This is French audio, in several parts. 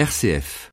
RCF.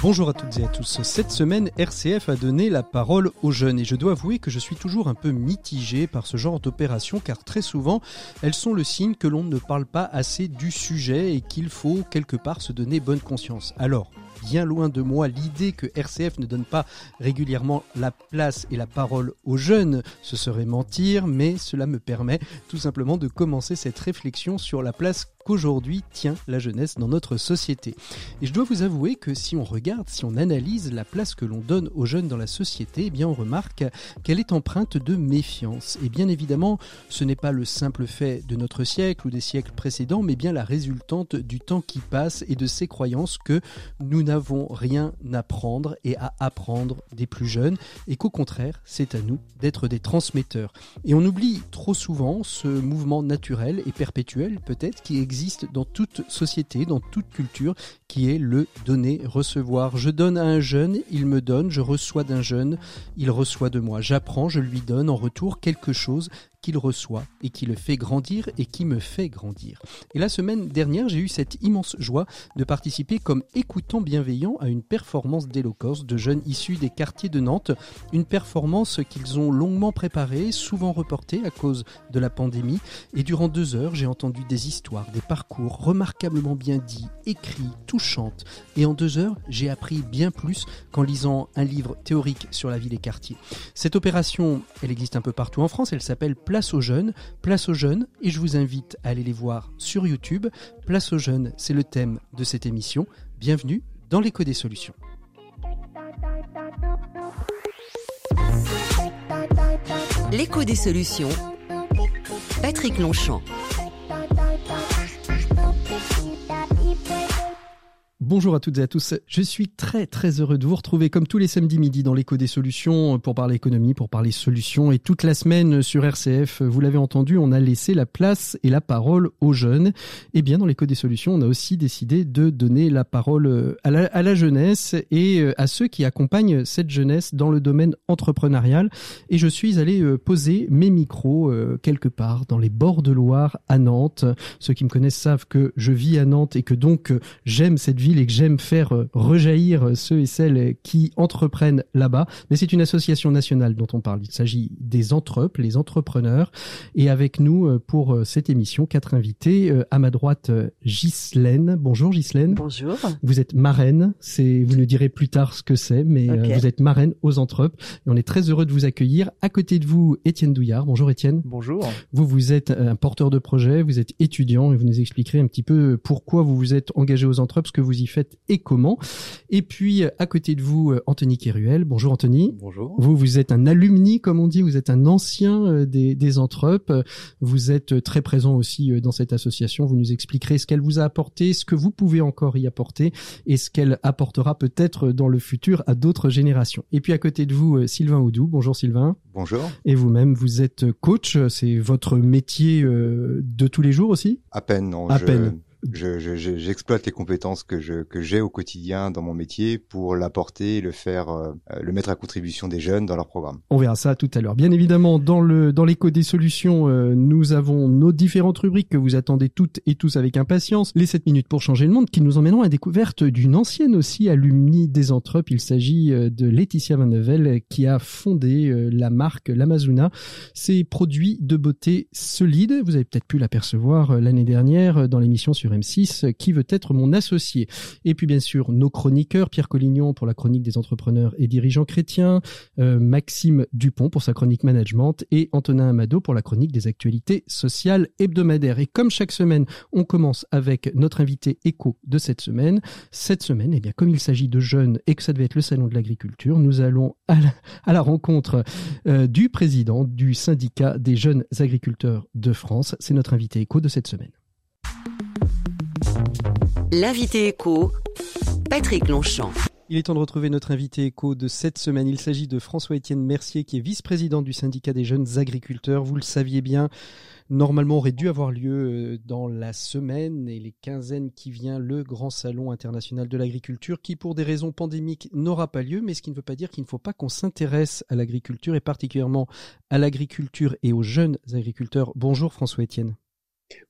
Bonjour à toutes et à tous. Cette semaine, RCF a donné la parole aux jeunes et je dois avouer que je suis toujours un peu mitigé par ce genre d'opération car très souvent, elles sont le signe que l'on ne parle pas assez du sujet et qu'il faut quelque part se donner bonne conscience. Alors, bien loin de moi l'idée que RCF ne donne pas régulièrement la place et la parole aux jeunes. Ce serait mentir, mais cela me permet tout simplement de commencer cette réflexion sur la place qu'aujourd'hui tient la jeunesse dans notre société. Et je dois vous avouer que si on regarde, si on analyse la place que l'on donne aux jeunes dans la société, eh bien on remarque qu'elle est empreinte de méfiance. Et bien évidemment, ce n'est pas le simple fait de notre siècle ou des siècles précédents, mais bien la résultante du temps qui passe et de ces croyances que nous n'avons rien à prendre et à apprendre des plus jeunes et qu'au contraire, c'est à nous d'être des transmetteurs. Et on oublie trop souvent ce mouvement naturel et perpétuel peut-être qui existe dans toute société, dans toute culture, qui est le donner-recevoir. Je donne à un jeune, il me donne, je reçois d'un jeune, il reçoit de moi. J'apprends, je lui donne en retour quelque chose qu'il reçoit et qui le fait grandir et qui me fait grandir. Et la semaine dernière, j'ai eu cette immense joie de participer comme écoutant bienveillant à une performance d'éloquence de jeunes issus des quartiers de Nantes, une performance qu'ils ont longuement préparée, souvent reportée à cause de la pandémie, et durant deux heures, j'ai entendu des histoires, des parcours remarquablement bien dits, écrits, touchantes, et en deux heures, j'ai appris bien plus qu'en lisant un livre théorique sur la ville et quartiers. Cette opération, elle existe un peu partout en France, elle s'appelle Place aux jeunes, Place aux jeunes, et je vous invite à aller les voir sur YouTube. Place aux jeunes, c'est le thème de cette émission. Bienvenue dans l'écho des solutions. L'écho des solutions. Patrick Longchamp. Bonjour à toutes et à tous. Je suis très très heureux de vous retrouver comme tous les samedis midi dans l'écho des solutions pour parler économie, pour parler solutions et toute la semaine sur RCF, vous l'avez entendu, on a laissé la place et la parole aux jeunes. Et bien dans l'écho des solutions, on a aussi décidé de donner la parole la, à la jeunesse et à ceux qui accompagnent cette jeunesse dans le domaine entrepreneurial. Et je suis allé poser mes micros quelque part dans les bords de Loire à Nantes. Ceux qui me connaissent savent que je vis à Nantes et que donc j'aime cette ville et que j'aime faire rejaillir ceux et celles qui entreprennent là-bas. Mais c'est une association nationale dont on parle. Il s'agit des Entrep, les entrepreneurs. Et avec nous pour cette émission, quatre invités. À ma droite, Ghislaine. Bonjour Ghislaine. Bonjour. Vous êtes marraine. C'est, vous nous direz plus tard ce que c'est, mais Okay. vous êtes marraine aux Entrep. Et on est très heureux de vous accueillir. À côté de vous, Étienne Douillard. Bonjour Étienne. Bonjour. Vous, vous êtes un porteur de projet, vous êtes étudiant et vous nous expliquerez un petit peu pourquoi vous vous êtes engagé aux Entrep, ce que vous y faites et comment. Et puis, à côté de vous, Anthony Kéruel. Bonjour Anthony. Bonjour. Vous, vous êtes un alumni, comme on dit, vous êtes un ancien euh, des, des. Vous êtes très présent aussi euh, dans cette association. Vous nous expliquerez ce qu'elle vous a apporté, ce que vous pouvez encore y apporter et ce qu'elle apportera peut-être dans le futur à d'autres générations. Et puis à côté de vous, euh, Sylvain Oudou. Bonjour Sylvain. Bonjour. Et vous-même, vous êtes coach. C'est votre métier euh, de tous les jours aussi? À peine, non. À je, peine. Je, je- je- j'exploite les compétences que je que j'ai au quotidien dans mon métier pour l'apporter, le faire, euh, le mettre à contribution des jeunes dans leur programme. On verra ça tout à l'heure. Bien évidemment, dans le dans l'écho des solutions, euh, nous avons nos différentes rubriques que vous attendez toutes et tous avec impatience. Les 7 minutes pour changer le monde qui nous emmèneront à la découverte d'une ancienne aussi alumni des Entrep. Il s'agit euh, de Laetitia Van Nevel qui a fondé la marque l'Amazona. Ces produits de beauté solides, vous avez peut-être pu l'apercevoir l'année dernière dans l'émission sur M6 euh, Qui veut être mon associé Et puis bien sûr, nos chroniqueurs, Pierre Collignon pour la chronique des entrepreneurs et dirigeants chrétiens, euh, Maxime Dupont pour sa chronique management et Antonin Amado pour la chronique des actualités sociales hebdomadaires. Et comme chaque semaine, on commence avec notre invité écho de cette semaine. Cette semaine, eh bien, comme il s'agit de jeunes et que ça devait être le salon de l'agriculture, nous allons à la, à la rencontre euh, du président du syndicat des jeunes agriculteurs de France. C'est notre invité écho de cette semaine. L'invité écho, Patrick Longchamp. Il est temps de retrouver notre invité éco de cette semaine. Il s'agit de François-Étienne Mercier, qui est vice-président du syndicat des jeunes agriculteurs. Vous le saviez bien, normalement aurait dû avoir lieu euh, dans la semaine et les quinzaines qui vient le grand salon international de l'agriculture, qui pour des raisons pandémiques n'aura pas lieu, mais ce qui ne veut pas dire qu'il ne faut pas qu'on s'intéresse à l'agriculture et particulièrement à l'agriculture et aux jeunes agriculteurs. Bonjour François-Étienne.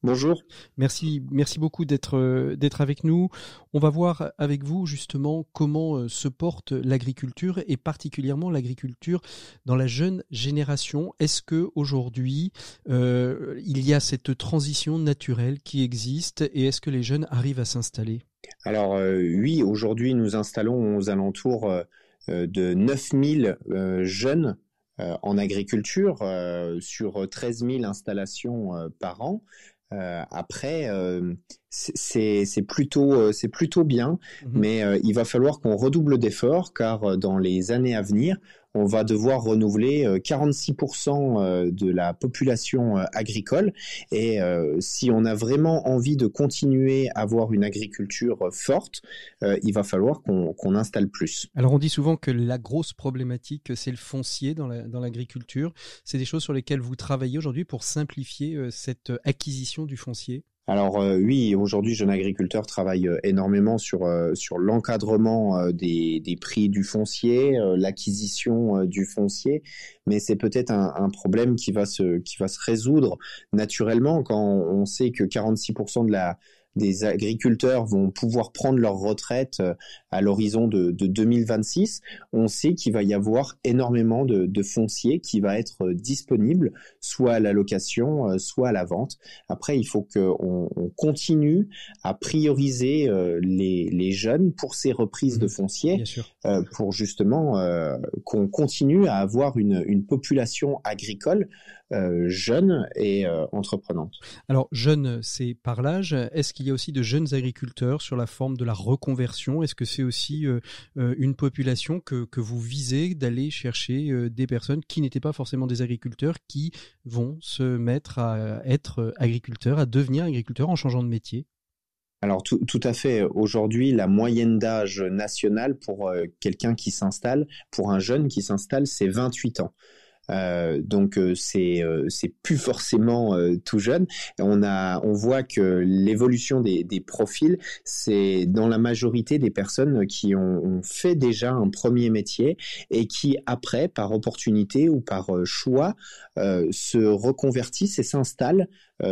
Bonjour. Merci, merci beaucoup d'être euh, d'être avec nous. On va voir avec vous justement comment euh, se porte l'agriculture et particulièrement l'agriculture dans la jeune génération. Est-ce que aujourd'hui euh, il y a cette transition naturelle qui existe et est-ce que les jeunes arrivent à s'installer? Alors oui, aujourd'hui nous installons aux alentours de 9000 jeunes en agriculture sur 13 000 installations par an. Euh, après, euh, c'est plutôt euh, c'est plutôt bien, mmh mais il va falloir qu'on redouble d'efforts car dans les années à venir, on va devoir renouveler 46% euh, euh, de la population euh, agricole. Et si on a vraiment envie de continuer à avoir une agriculture forte, il va falloir qu'on installe plus. Alors on dit souvent que la grosse problématique, c'est le foncier dans l'agriculture. c'est des choses sur lesquelles vous travaillez aujourd'hui pour simplifier cette acquisition du foncier? Alors euh, oui, aujourd'hui, Jeune Agriculteur travaille euh, énormément sur euh, l'encadrement des, des prix du foncier, l'acquisition du foncier, mais c'est peut-être un, un, problème qui va se qui va se résoudre naturellement quand on sait que 46% de la des agriculteurs vont pouvoir prendre leur retraite euh, à l'horizon de, 2026, on sait qu'il va y avoir énormément de, de foncier qui va être euh, disponible, soit à la location, euh, soit à la vente. Après, il faut qu'on on continue à prioriser les, les, jeunes pour ces reprises de mmh. foncier, pour justement qu'on continue à avoir une, une population agricole euh, jeune et euh, entreprenante. Alors jeune, c'est par l'âge. Est-ce qu'il y a aussi de jeunes agriculteurs sur la forme de la reconversion? Est-ce que c'est aussi euh, une population que, que vous visez d'aller chercher des personnes qui n'étaient pas forcément des agriculteurs, qui vont se mettre à être agriculteurs, à devenir agriculteurs en changeant de métier? Alors tout, tout, à fait. Aujourd'hui, la moyenne d'âge nationale pour quelqu'un qui s'installe, pour un jeune qui s'installe, c'est 28 ans. Euh, donc euh, c'est euh, c'est plus forcément tout jeune. On a on voit que l'évolution des, profils, c'est dans la majorité des personnes qui ont, fait déjà un premier métier et qui après par opportunité ou par choix se reconvertissent et s'installent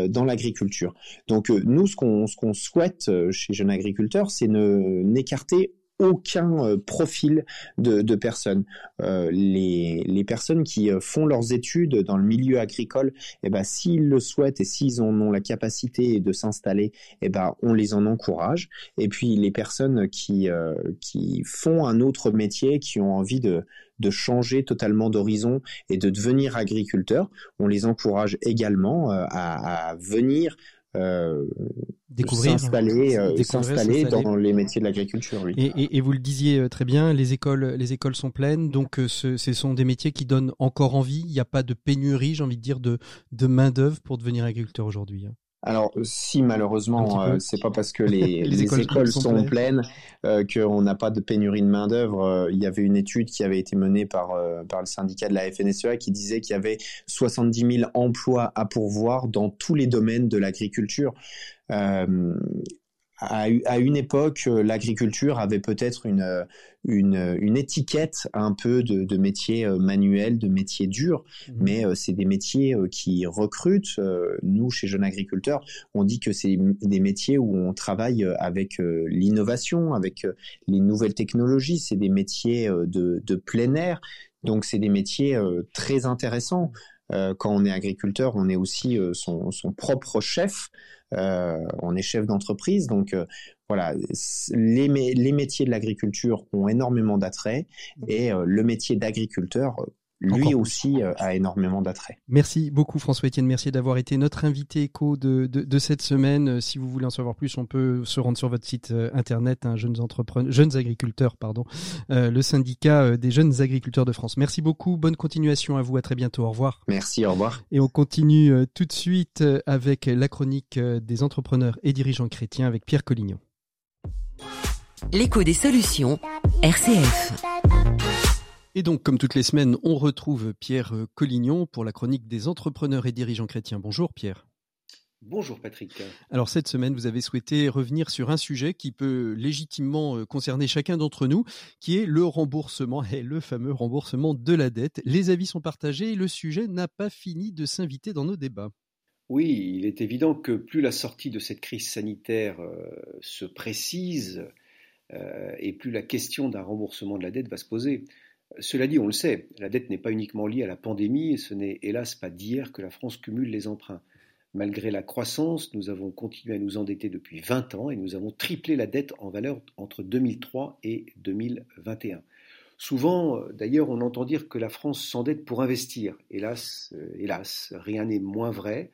dans l'agriculture. Donc nous, ce qu'on souhaite chez Jeunes Agriculteurs, c'est ne n'écarter aucun euh, profil de, de personnes. Euh, les, les, personnes qui euh, font leurs études dans le milieu agricole, eh ben, s'ils le souhaitent et s'ils en ont la capacité de s'installer, eh ben, on les en encourage. Et puis les personnes qui, qui font un autre métier, qui ont envie de, de changer totalement d'horizon et de devenir agriculteur, on les encourage également à, à venir euh, découvrir, s'installer, euh, s'installer dans les métiers de l'agriculture. Oui. Et, et, vous le disiez euh, très bien, les écoles, les écoles sont pleines, donc ce, ce sont des métiers qui donnent encore envie. Il n'y a pas de pénurie, j'ai envie de dire, de, de main d'œuvre pour devenir agriculteur aujourd'hui. Alors si malheureusement euh, c'est pas parce que les, les, écoles, sont, pleines, euh, qu'on n'a pas de pénurie de main d'œuvre. Euh, il y avait une étude qui avait été menée par par le syndicat de la FNSEA qui disait qu'il y avait 70 000 emplois à pourvoir dans tous les domaines de l'agriculture à, une époque, euh, l'agriculture avait peut-être une, euh, une, une, étiquette un peu de, de métier euh, manuel, de métier dur, mmh. mais c'est des métiers qui recrutent. Nous, chez Jeunes Agriculteurs, on dit que c'est des métiers où on travaille avec l'innovation, avec les nouvelles technologies. C'est des métiers de, de plein air. Donc, c'est des métiers très intéressants. Quand on est agriculteur, on est aussi son, son propre chef. Euh, on est chef d'entreprise, donc euh, voilà, les, les métiers de l'agriculture ont énormément d'attrait et euh, le métier d'agriculteur lui aussi euh, a énormément d'attrait. Merci beaucoup François-Étienne Mercier d'avoir été notre invité éco de, de, cette semaine. Euh, si vous voulez en savoir plus, on peut se rendre sur votre site euh, internet, hein, jeunes entrepreneurs, jeunes agriculteurs, pardon, le syndicat des jeunes agriculteurs de France. Merci beaucoup, bonne continuation à vous, à très bientôt, au revoir. Merci, au revoir. Et on continue tout de suite avec la chronique des entrepreneurs et dirigeants chrétiens avec Pierre Collignon. L'écho des solutions RCF. Et donc, comme toutes les semaines, on retrouve Pierre Collignon pour la chronique des entrepreneurs et dirigeants chrétiens. Bonjour Pierre. Bonjour Patrick. Alors cette semaine, vous avez souhaité revenir sur un sujet qui peut légitimement euh, concerner chacun d'entre nous, qui est le remboursement, et le fameux remboursement de la dette. Les avis sont partagés et le sujet n'a pas fini de s'inviter dans nos débats. Oui, il est évident que plus la sortie de cette crise sanitaire euh, se précise, euh, et plus la question d'un remboursement de la dette va se poser. Cela dit, on le sait, la dette n'est pas uniquement liée à la pandémie, et ce n'est hélas pas d'hier que la France cumule les emprunts. Malgré la croissance, nous avons continué à nous endetter depuis 20 ans et nous avons triplé la dette en valeur entre 2003 et 2021. Souvent, d'ailleurs, on entend dire que la France s'endette pour investir. Hélas, euh, hélas, rien n'est moins vrai.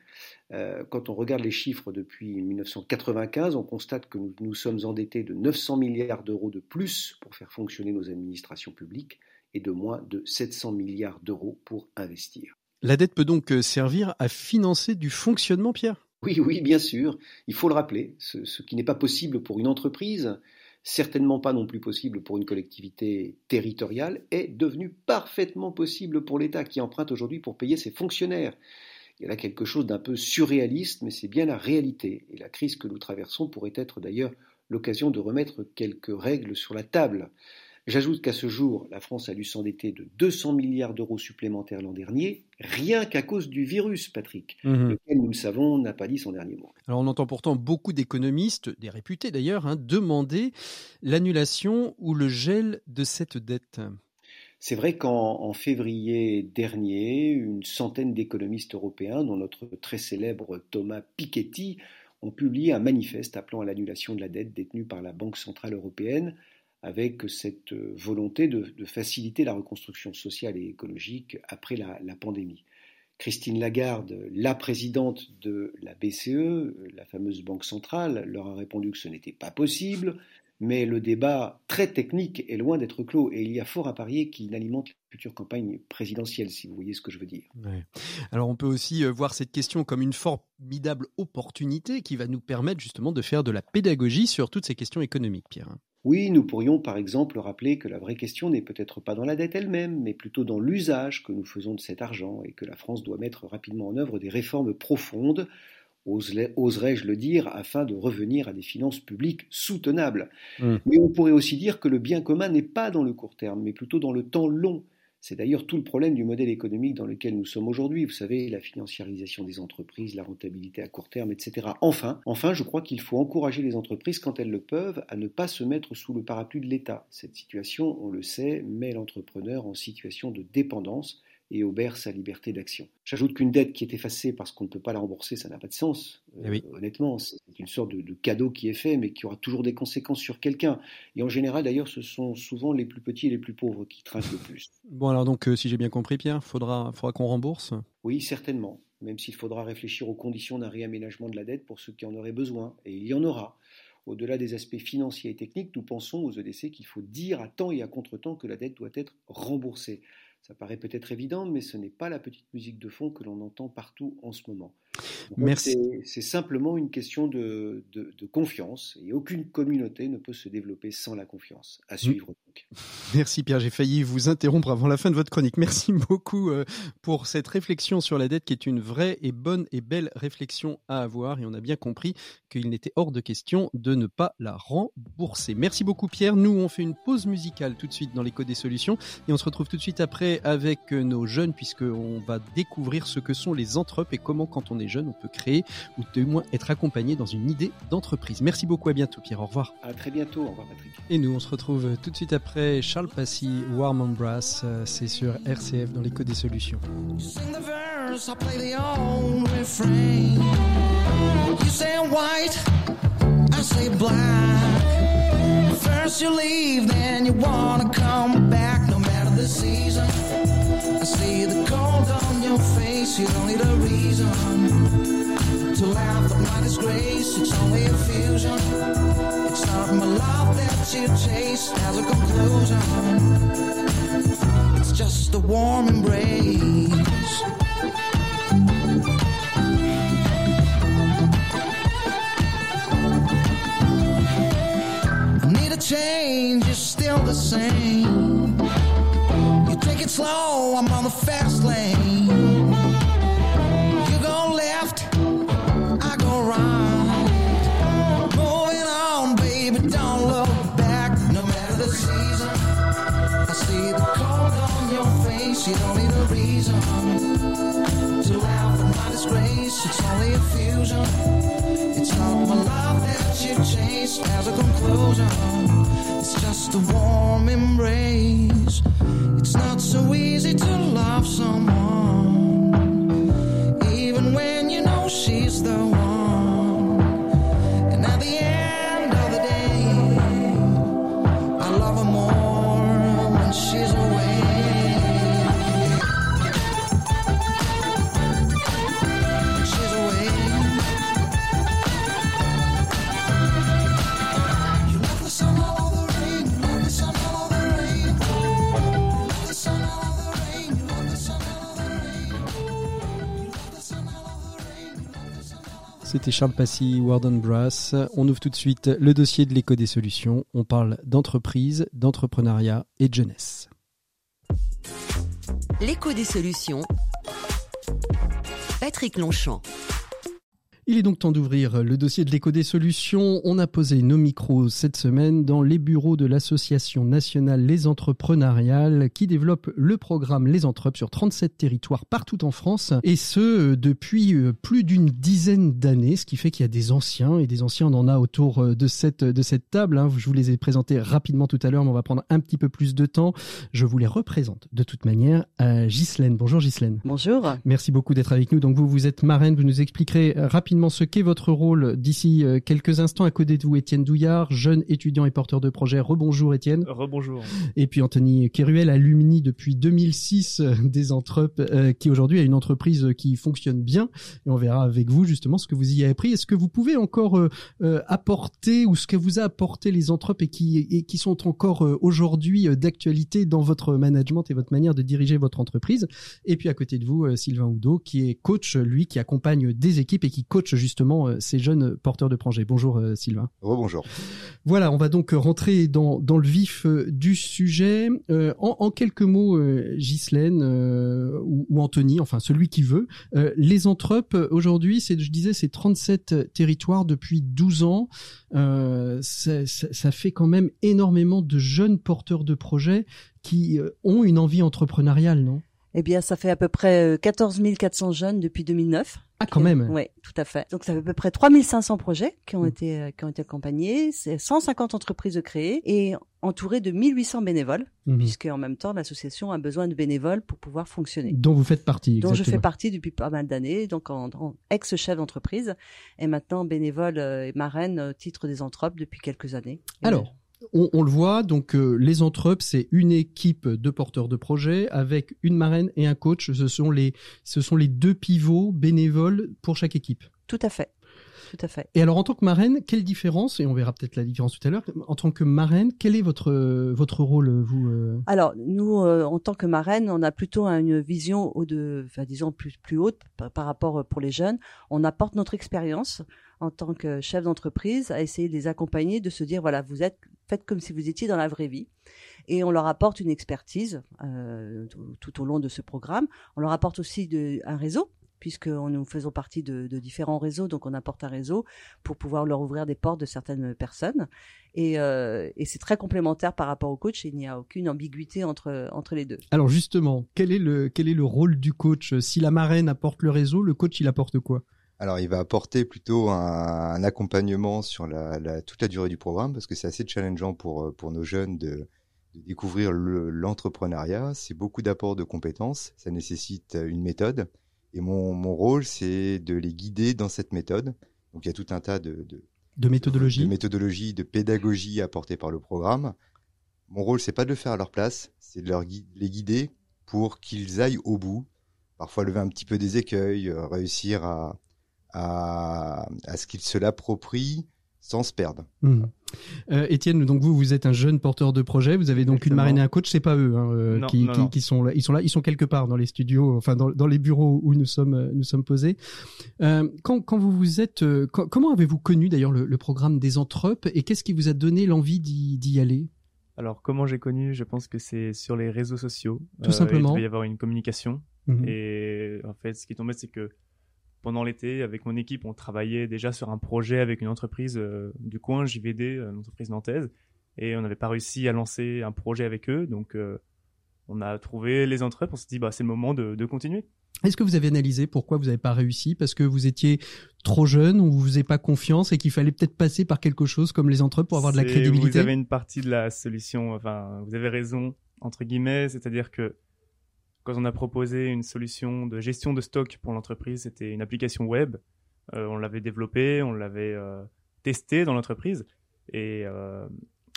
Euh, quand on regarde les chiffres depuis 1995, on constate que nous nous sommes endettés de 900 milliards d'euros de plus pour faire fonctionner nos administrations publiques et de moins de 700 milliards d'euros pour investir. La dette peut donc euh, servir à financer du fonctionnement, Pierre? Oui, oui, bien sûr. Il faut le rappeler. Ce, qui n'est pas possible pour une entreprise, certainement pas non plus possible pour une collectivité territoriale, est devenu parfaitement possible pour l'État qui emprunte aujourd'hui pour payer ses fonctionnaires. Il y a là quelque chose d'un peu surréaliste, mais c'est bien la réalité. Et la crise que nous traversons pourrait être d'ailleurs l'occasion de remettre quelques règles sur la table. J'ajoute qu'à ce jour, la France a dû s'endetter de 200 milliards d'euros supplémentaires l'an dernier, rien qu'à cause du virus, Patrick, mhm. lequel, nous le savons, n'a pas dit son dernier mot. Alors on entend pourtant beaucoup d'économistes, des réputés d'ailleurs, hein, demander l'annulation ou le gel de cette dette. C'est vrai qu'en février dernier, une centaine d'économistes européens, dont notre très célèbre Thomas Piketty, ont publié un manifeste appelant à l'annulation de la dette détenue par la Banque centrale européenne avec cette euh, volonté de, faciliter la reconstruction sociale et écologique après la, pandémie. Christine Lagarde, la présidente de la BCE, la fameuse banque centrale, leur a répondu que ce n'était pas possible, mais le débat très technique est loin d'être clos et il y a fort à parier qu'il alimente la future campagne présidentielle, si vous voyez ce que je veux dire. Alors on peut aussi euh, voir cette question comme une formidable opportunité qui va nous permettre justement de faire de la pédagogie sur toutes ces questions économiques, Pierre. Oui, nous pourrions par exemple rappeler que la vraie question n'est peut-être pas dans la dette elle-même, mais plutôt dans l'usage que nous faisons de cet argent et que la France doit mettre rapidement en œuvre des réformes profondes, oserais-je le dire, afin de revenir à des finances publiques soutenables. Mmh. Mais on pourrait aussi dire que le bien commun n'est pas dans le court terme, mais plutôt dans le temps long c'est d'ailleurs tout le problème du modèle économique dans lequel nous sommes aujourd'hui. Vous savez, la financiarisation des entreprises, la rentabilité à court terme, etc. Enfin, enfin, je crois qu'il faut encourager les entreprises, quand elles le peuvent, à ne pas se mettre sous le parapluie de l'État. Cette situation, on le sait, met l'entrepreneur en situation de dépendance et obère sa liberté d'action. J'ajoute qu'une dette qui est effacée parce qu'on ne peut pas la rembourser, ça n'a pas de sens. Eh oui. Euh, honnêtement, c'est une sorte de, cadeau qui est fait, mais qui aura toujours des conséquences sur quelqu'un. Et en général, d'ailleurs, ce sont souvent les plus petits et les plus pauvres qui trinquent le plus. Bon, alors donc, euh, si j'ai bien compris, Pierre, faudra, faudra qu'on rembourse? Oui, certainement. Même s'il faudra réfléchir aux conditions d'un réaménagement de la dette pour ceux qui en auraient besoin. Et il y en aura. Au-delà des aspects financiers et techniques, nous pensons aux EDC qu'il faut dire à temps et à contre-temps que la dette doit être remboursée. Ça paraît peut-être évident, mais ce n'est pas la petite musique de fond que l'on entend partout en ce moment. Merci. C'est simplement une question de, confiance et aucune communauté ne peut se développer sans la confiance. À mm. suivre donc. Merci Pierre, j'ai failli vous interrompre avant la fin de votre chronique. Merci beaucoup euh, pour cette réflexion sur la dette qui est une vraie et bonne et belle réflexion à avoir et on a bien compris qu'il n'était hors de question de ne pas la rembourser. Merci beaucoup Pierre. Nous on fait une pause musicale tout de suite dans l'écho des solutions et on se retrouve tout de suite après avec nos jeunes puisqu'on va découvrir ce que sont les entrepes et comment quand on est jeune, on peut créer ou de moins être accompagné dans une idée d'entreprise. Merci beaucoup, à bientôt Pierre, au revoir. À très bientôt, au revoir Patrick. Et nous, on se retrouve tout de suite après Charles Passy, Warm on Brass, euh, c'est sur RCF dans l'écho des solutions. First you leave, then you wanna come back no matter the season. I see the cold on your face, you don't need a reason to laugh at my disgrace. It's only a fusion. It's not my love that you chase as a conclusion. It's just a warm embrace. I need a change, you're still the the same. Slow, I'm on the fast lane. It's just a warm embrace. It's not so easy to love someone, C'était Charles Passy, Warden Brass. On ouvre tout de suite le dossier de l'éco des solutions. On parle d'entreprise, d'entrepreneuriat et de jeunesse. L'écho des solutions. Patrick Longchamp. Il est donc temps d'ouvrir le dossier de l'éco des solutions. On a posé nos micros cette semaine dans les bureaux de l'association nationale Les Entrepreneuriales qui développe le programme Les Entrepes sur 37 territoires partout en France et ce depuis euh, plus d'une dizaine d'années, ce qui fait qu'il y a des anciens et des anciens on en a autour euh, de cette, de cette table. hein. Je vous les ai présentés rapidement tout à l'heure mais on va prendre un petit peu plus de temps. Je vous les représente de toute manière. Ghislaine, bonjour Ghislaine. Bonjour. Merci beaucoup d'être avec nous. Donc vous, vous êtes marraine, vous nous expliquerez euh, rapidement ce qu'est votre rôle d'ici euh, quelques instants. À côté de vous, Étienne Douillard, jeune étudiant et porteur de projet. Rebonjour Étienne. Rebonjour. Et puis Anthony Keruel, alumni depuis 2006 euh, des Entrepes, euh, qui aujourd'hui a une entreprise qui fonctionne bien. Et on verra avec vous justement ce que vous y avez appris. Est-ce que vous pouvez encore euh, euh, apporter ou ce que vous a apporté les Entrepes et qui, et qui sont encore aujourd'hui d'actualité dans votre management et votre manière de diriger votre entreprise? Et puis à côté de vous, Sylvain Oudot, qui est coach, lui, qui accompagne des équipes et qui coach justement euh, ces jeunes porteurs de projets. Bonjour euh, Sylvain. Rebonjour. Voilà, on va donc rentrer dans, dans le vif euh, du sujet. Euh, en, en quelques mots, Ghislaine euh, ou, ou Anthony, enfin celui qui veut. Euh, les Entrepes, aujourd'hui, c'est, je disais, c'est 37 territoires depuis 12 ans. Euh, ça, ça- ça fait quand même énormément de jeunes porteurs de projets qui euh, ont une envie entrepreneuriale, non? Eh bien, ça fait à peu près euh, 14 400 jeunes depuis 2009. Ah, quand même Oui, tout à fait. Donc, ça fait à peu près 3500 projets qui ont Mm. été euh, qui ont été accompagnés. C'est 150 entreprises créées et entourées de 1800 bénévoles, Mhm. puisque en même temps, l'association a besoin de bénévoles pour pouvoir fonctionner. Dont vous faites partie, dont je fais partie depuis pas mal d'années, donc en, en ex-chef d'entreprise, et maintenant bénévole euh, et marraine euh, titre des Entrepes depuis quelques années. Alors, on, on le voit, donc euh, les Entrepes, c'est une équipe de porteurs de projets avec une marraine et un coach. Ce sont les, ce sont les deux pivots bénévoles pour chaque équipe. Tout à fait. Tout à fait. Et alors, en tant que marraine, quelle différence, et on verra peut-être la différence tout à l'heure, en tant que marraine, quel est votre, votre rôle, vous euh? Alors, nous, euh, en tant que marraine, on a plutôt une vision de, enfin, disons plus plus haute par, par rapport pour les jeunes. On apporte notre expérience en tant que chef d'entreprise à essayer de les accompagner, de se dire voilà, vous êtes faites comme si vous étiez dans la vraie vie, et on leur apporte une expertise euh, tout, au long de ce programme. On leur apporte aussi un réseau puisque nous faisons partie de, différents réseaux, donc on apporte un réseau pour pouvoir leur ouvrir des portes de certaines personnes. Et, euh, et c'est très complémentaire par rapport au coach. et Il n'y a aucune ambiguïté entre entre les deux. Alors justement, quel est le, quel est le rôle du coach? Si la marraine apporte le réseau, le coach, il apporte quoi? Alors, il va apporter plutôt un, un accompagnement sur la, la- toute la durée du programme parce que c'est assez challengeant pour, euh, pour nos jeunes de, de découvrir le- l'entrepreneuriat. C'est beaucoup d'apports de compétences. Ça nécessite une méthode. Et mon, mon rôle, c'est de les guider dans cette méthode. Donc, il y a tout un tas de, de, De méthodologie de méthodologie, de pédagogie apportée par le programme. Mon rôle, c'est pas de le faire à leur place, c'est de leur gui- les guider pour qu'ils aillent au bout. Parfois lever un petit peu des écueils, euh, réussir à, à, à ce qu'ils se l'approprient sans se perdre. Euh, Étienne, donc vous, vous êtes un jeune porteur de projet. Vous avez donc une marraine et un coach. C'est pas eux hein, euh, Non, qui, non, qui- non. qui sont là. Ils sont là. Ils sont quelque part dans les studios, enfin dans, dans les bureaux où nous sommes, euh, nous sommes posés. Euh, quand, quand vous vous êtes, quand- comment avez-vous connu d'ailleurs le, le programme des Entrepes et qu'est-ce qui vous a donné l'envie d'y d'y aller? Alors, comment j'ai connu? Je pense que c'est sur les réseaux sociaux. Tout simplement. Il devait y avoir une communication. Mhm. Et en fait, ce qui est tombé, c'est que pendant l'été, avec mon équipe, on travaillait déjà sur un projet avec une entreprise euh, du coin, JVD, une entreprise nantaise. Et on n'avait pas réussi à lancer un projet avec eux. Donc, euh, on a trouvé les entreprises. On s'est dit, bah, c'est le moment de, de continuer. Est-ce que vous avez analysé pourquoi vous n'avez pas réussi? Parce que vous étiez trop jeune ou vous faisiez pas confiance et qu'il fallait peut-être passer par quelque chose comme les entreprises pour avoir de la crédibilité Vous avez une partie de la solution, enfin, vous avez raison, entre guillemets, c'est-à-dire que quand on a proposé une solution de gestion de stock pour l'entreprise, c'était une application web. Euh, on l'avait développée, on l'avait euh, testée dans l'entreprise et euh,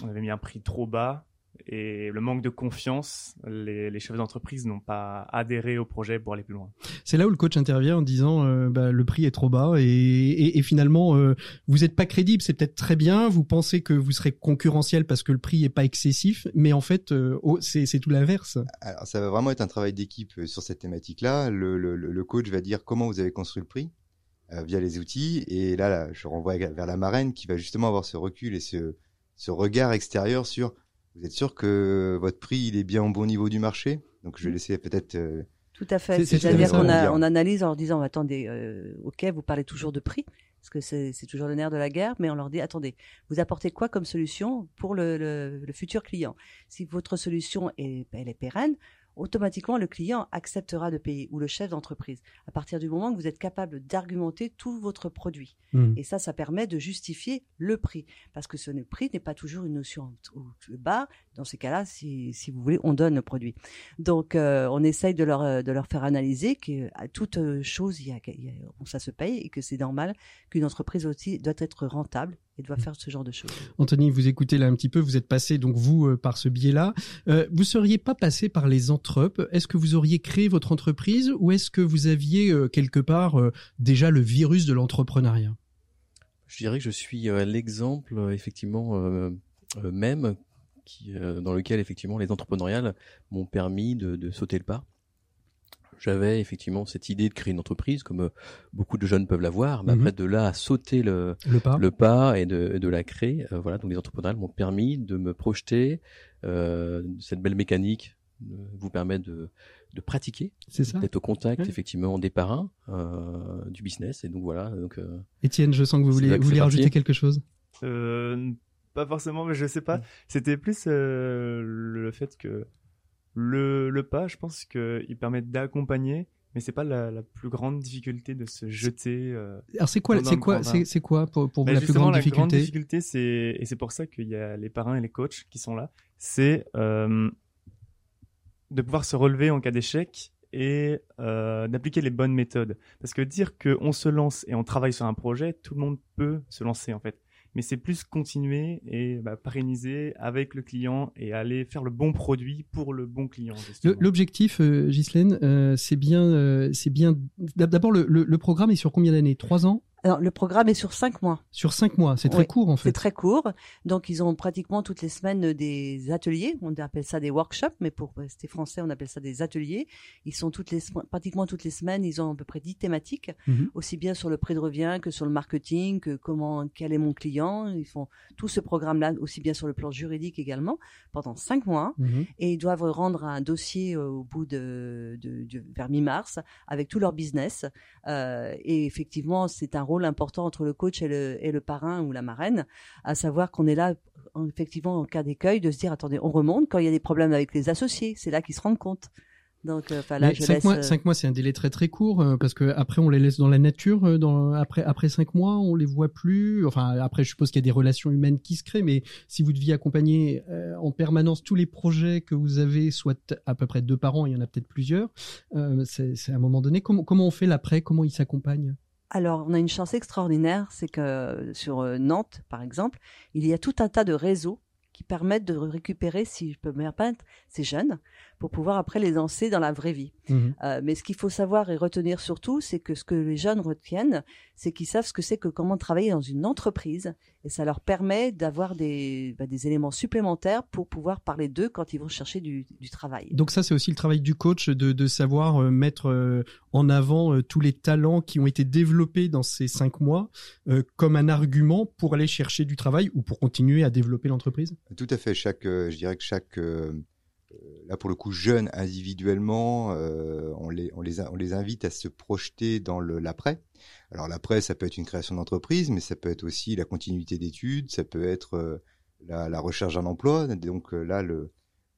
on avait mis un prix trop bas. Et le manque de confiance, les, les chefs d'entreprise n'ont pas adhéré au projet pour aller plus loin. C'est là où le coach intervient en disant euh, bah, le prix est trop bas et, et, et finalement euh, vous n'êtes pas crédible. C'est peut-être très bien. Vous pensez que vous serez concurrentiel parce que le prix est pas excessif, mais en fait euh, oh, c'est tout l'inverse. Alors, ça va vraiment être un travail d'équipe sur cette thématique-là. Le, le, le coach va dire comment vous avez construit le prix euh, via les outils. Et là, là, je renvoie vers la marraine qui va justement avoir ce recul et ce, ce regard extérieur sur vous êtes sûr que votre prix il est bien au bon niveau du marché? Donc, je vais laisser peut-être. euh, Tout à fait. C'est- c'est C'est-à-dire qu'on on analyse en leur disant, attendez, euh, ok, vous parlez toujours de prix, parce que c'est c'est toujours le nerf de la guerre, mais on leur dit, attendez, vous apportez quoi comme solution pour le, le- le futur client? Si votre solution est, elle est pérenne, automatiquement le client acceptera de payer ou le chef d'entreprise à partir du moment que vous êtes capable d'argumenter tout votre produit. Hmm. Et ça, ça permet de justifier le prix. Parce que ce prix n'est pas toujours une notion au bas. Dans ces cas-là, si, si vous voulez, on donne le produit. Donc, euh, on essaye de leur, euh, de leur faire analyser qu'à toute euh, chose, il y a, il y a- ça se paye et que c'est normal qu'une entreprise aussi doit être rentable et doit faire ce genre de choses. Anthony, vous écoutez là un petit peu, vous êtes passé donc vous euh, par ce biais-là. Euh, vous seriez pas passé par les entrepes Est-ce que vous auriez créé votre entreprise ou est-ce que vous aviez euh, quelque part euh, déjà le virus de l'entrepreneuriat? Je dirais que je suis euh, l'exemple euh, effectivement euh, euh, même qui, euh, dans lequel effectivement les entrepreneuriales m'ont permis de, de sauter le pas. J'avais effectivement cette idée de créer une entreprise, comme euh, beaucoup de jeunes peuvent l'avoir, mais Mhm. après de là à sauter le, Le pas le pas et de, et de la créer, euh, voilà. Donc les entrepreneuriales m'ont permis de me projeter. Euh, cette belle mécanique euh, vous permet de, de pratiquer, C'est ça d'être au contact Ouais. effectivement des parrains euh, du business. Et donc voilà. Donc euh, Étienne, je sens que vous voulez, vous voulez rajouter quelque chose? Euh, pas forcément, mais je sais pas. C'était plus euh, le fait que le, le pas, je pense qu'il permet d'accompagner, mais c'est pas la, la plus grande difficulté de se jeter. euh. Alors c'est quoi, c'est quoi, c'est quoi pour, pour vous Bah, la plus grande la grande difficulté difficulté, c'est et c'est pour ça qu'il y a les parrains et les coachs qui sont là, c'est euh, de pouvoir se relever en cas d'échec et euh, d'appliquer les bonnes méthodes. Parce que dire qu'on se lance et on travaille sur un projet, tout le monde peut se lancer en fait. Mais c'est plus continuer et bah, pérenniser avec le client et aller faire le bon produit pour le bon client. L'objectif, euh, Ghislaine, euh, c'est bien, euh, c'est bien. D'abord, le, le, le programme est sur combien d'années? Trois ans? Alors, le programme est sur cinq mois. Sur cinq mois. C'est très Oui, court en C'est fait. très court. Donc, ils ont pratiquement toutes les semaines des ateliers. On appelle ça des workshops, mais pour rester français, on appelle ça des ateliers. Ils sont toutes les, pratiquement toutes les semaines, ils ont à peu près 10 thématiques, Mhm. aussi bien sur le prix de revient que sur le marketing, que comment, quel est mon client. Ils font tout ce programme-là, aussi bien sur le plan juridique également, pendant cinq mois. Mhm. Et ils doivent rendre un dossier euh, au bout de, de, de- vers mi-mars avec tout leur business. Euh, et effectivement, c'est un rôle important entre le coach et le, et le parrain ou la marraine, à savoir qu'on est là, en- effectivement, en cas d'écueil, de se dire, attendez, on remonte quand il y a des problèmes avec les associés. C'est là qu'ils se rendent compte. Donc, euh, là, je cinq, laisse, mois, cinq mois, c'est un délai très très court euh, parce que après on les laisse dans la nature. euh, Dans, après après cinq mois, on les voit plus. Enfin après, je suppose qu'il y a des relations humaines qui se créent, mais si vous deviez accompagner en permanence tous les projets que vous avez, soit à peu près deux par an, il y en a peut-être plusieurs. c'est c'est à un moment donné. Comment comment on fait l'après? Comment ils s'accompagnent? Alors, on a une chance extraordinaire, c'est que sur euh, Nantes, par exemple, il y a tout un tas de réseaux qui permettent de récupérer, si je peux me permettre, ces jeunes pour pouvoir après les lancer dans la vraie vie. Mhm. Euh, mais ce qu'il faut savoir et retenir surtout, c'est que ce que les jeunes retiennent, c'est qu'ils savent ce que c'est que comment travailler dans une entreprise et ça leur permet d'avoir des, bah, des éléments supplémentaires pour pouvoir parler d'eux quand ils vont chercher du, du travail. Donc ça, c'est aussi le travail du coach de, de savoir euh, mettre euh, en avant euh, tous les talents qui ont été développés dans ces cinq mois euh, comme un argument pour aller chercher du travail ou pour continuer à développer l'entreprise? Tout à fait. Chaque, euh, je dirais que chaque, là pour le coup, jeune individuellement, euh, on, les, on, les, a- on les invite à se projeter dans l'après. Alors l'après, ça peut être une création d'entreprise, mais ça peut être aussi la continuité d'études, ça peut être euh, la, la recherche d'un emploi. Donc euh, là, le,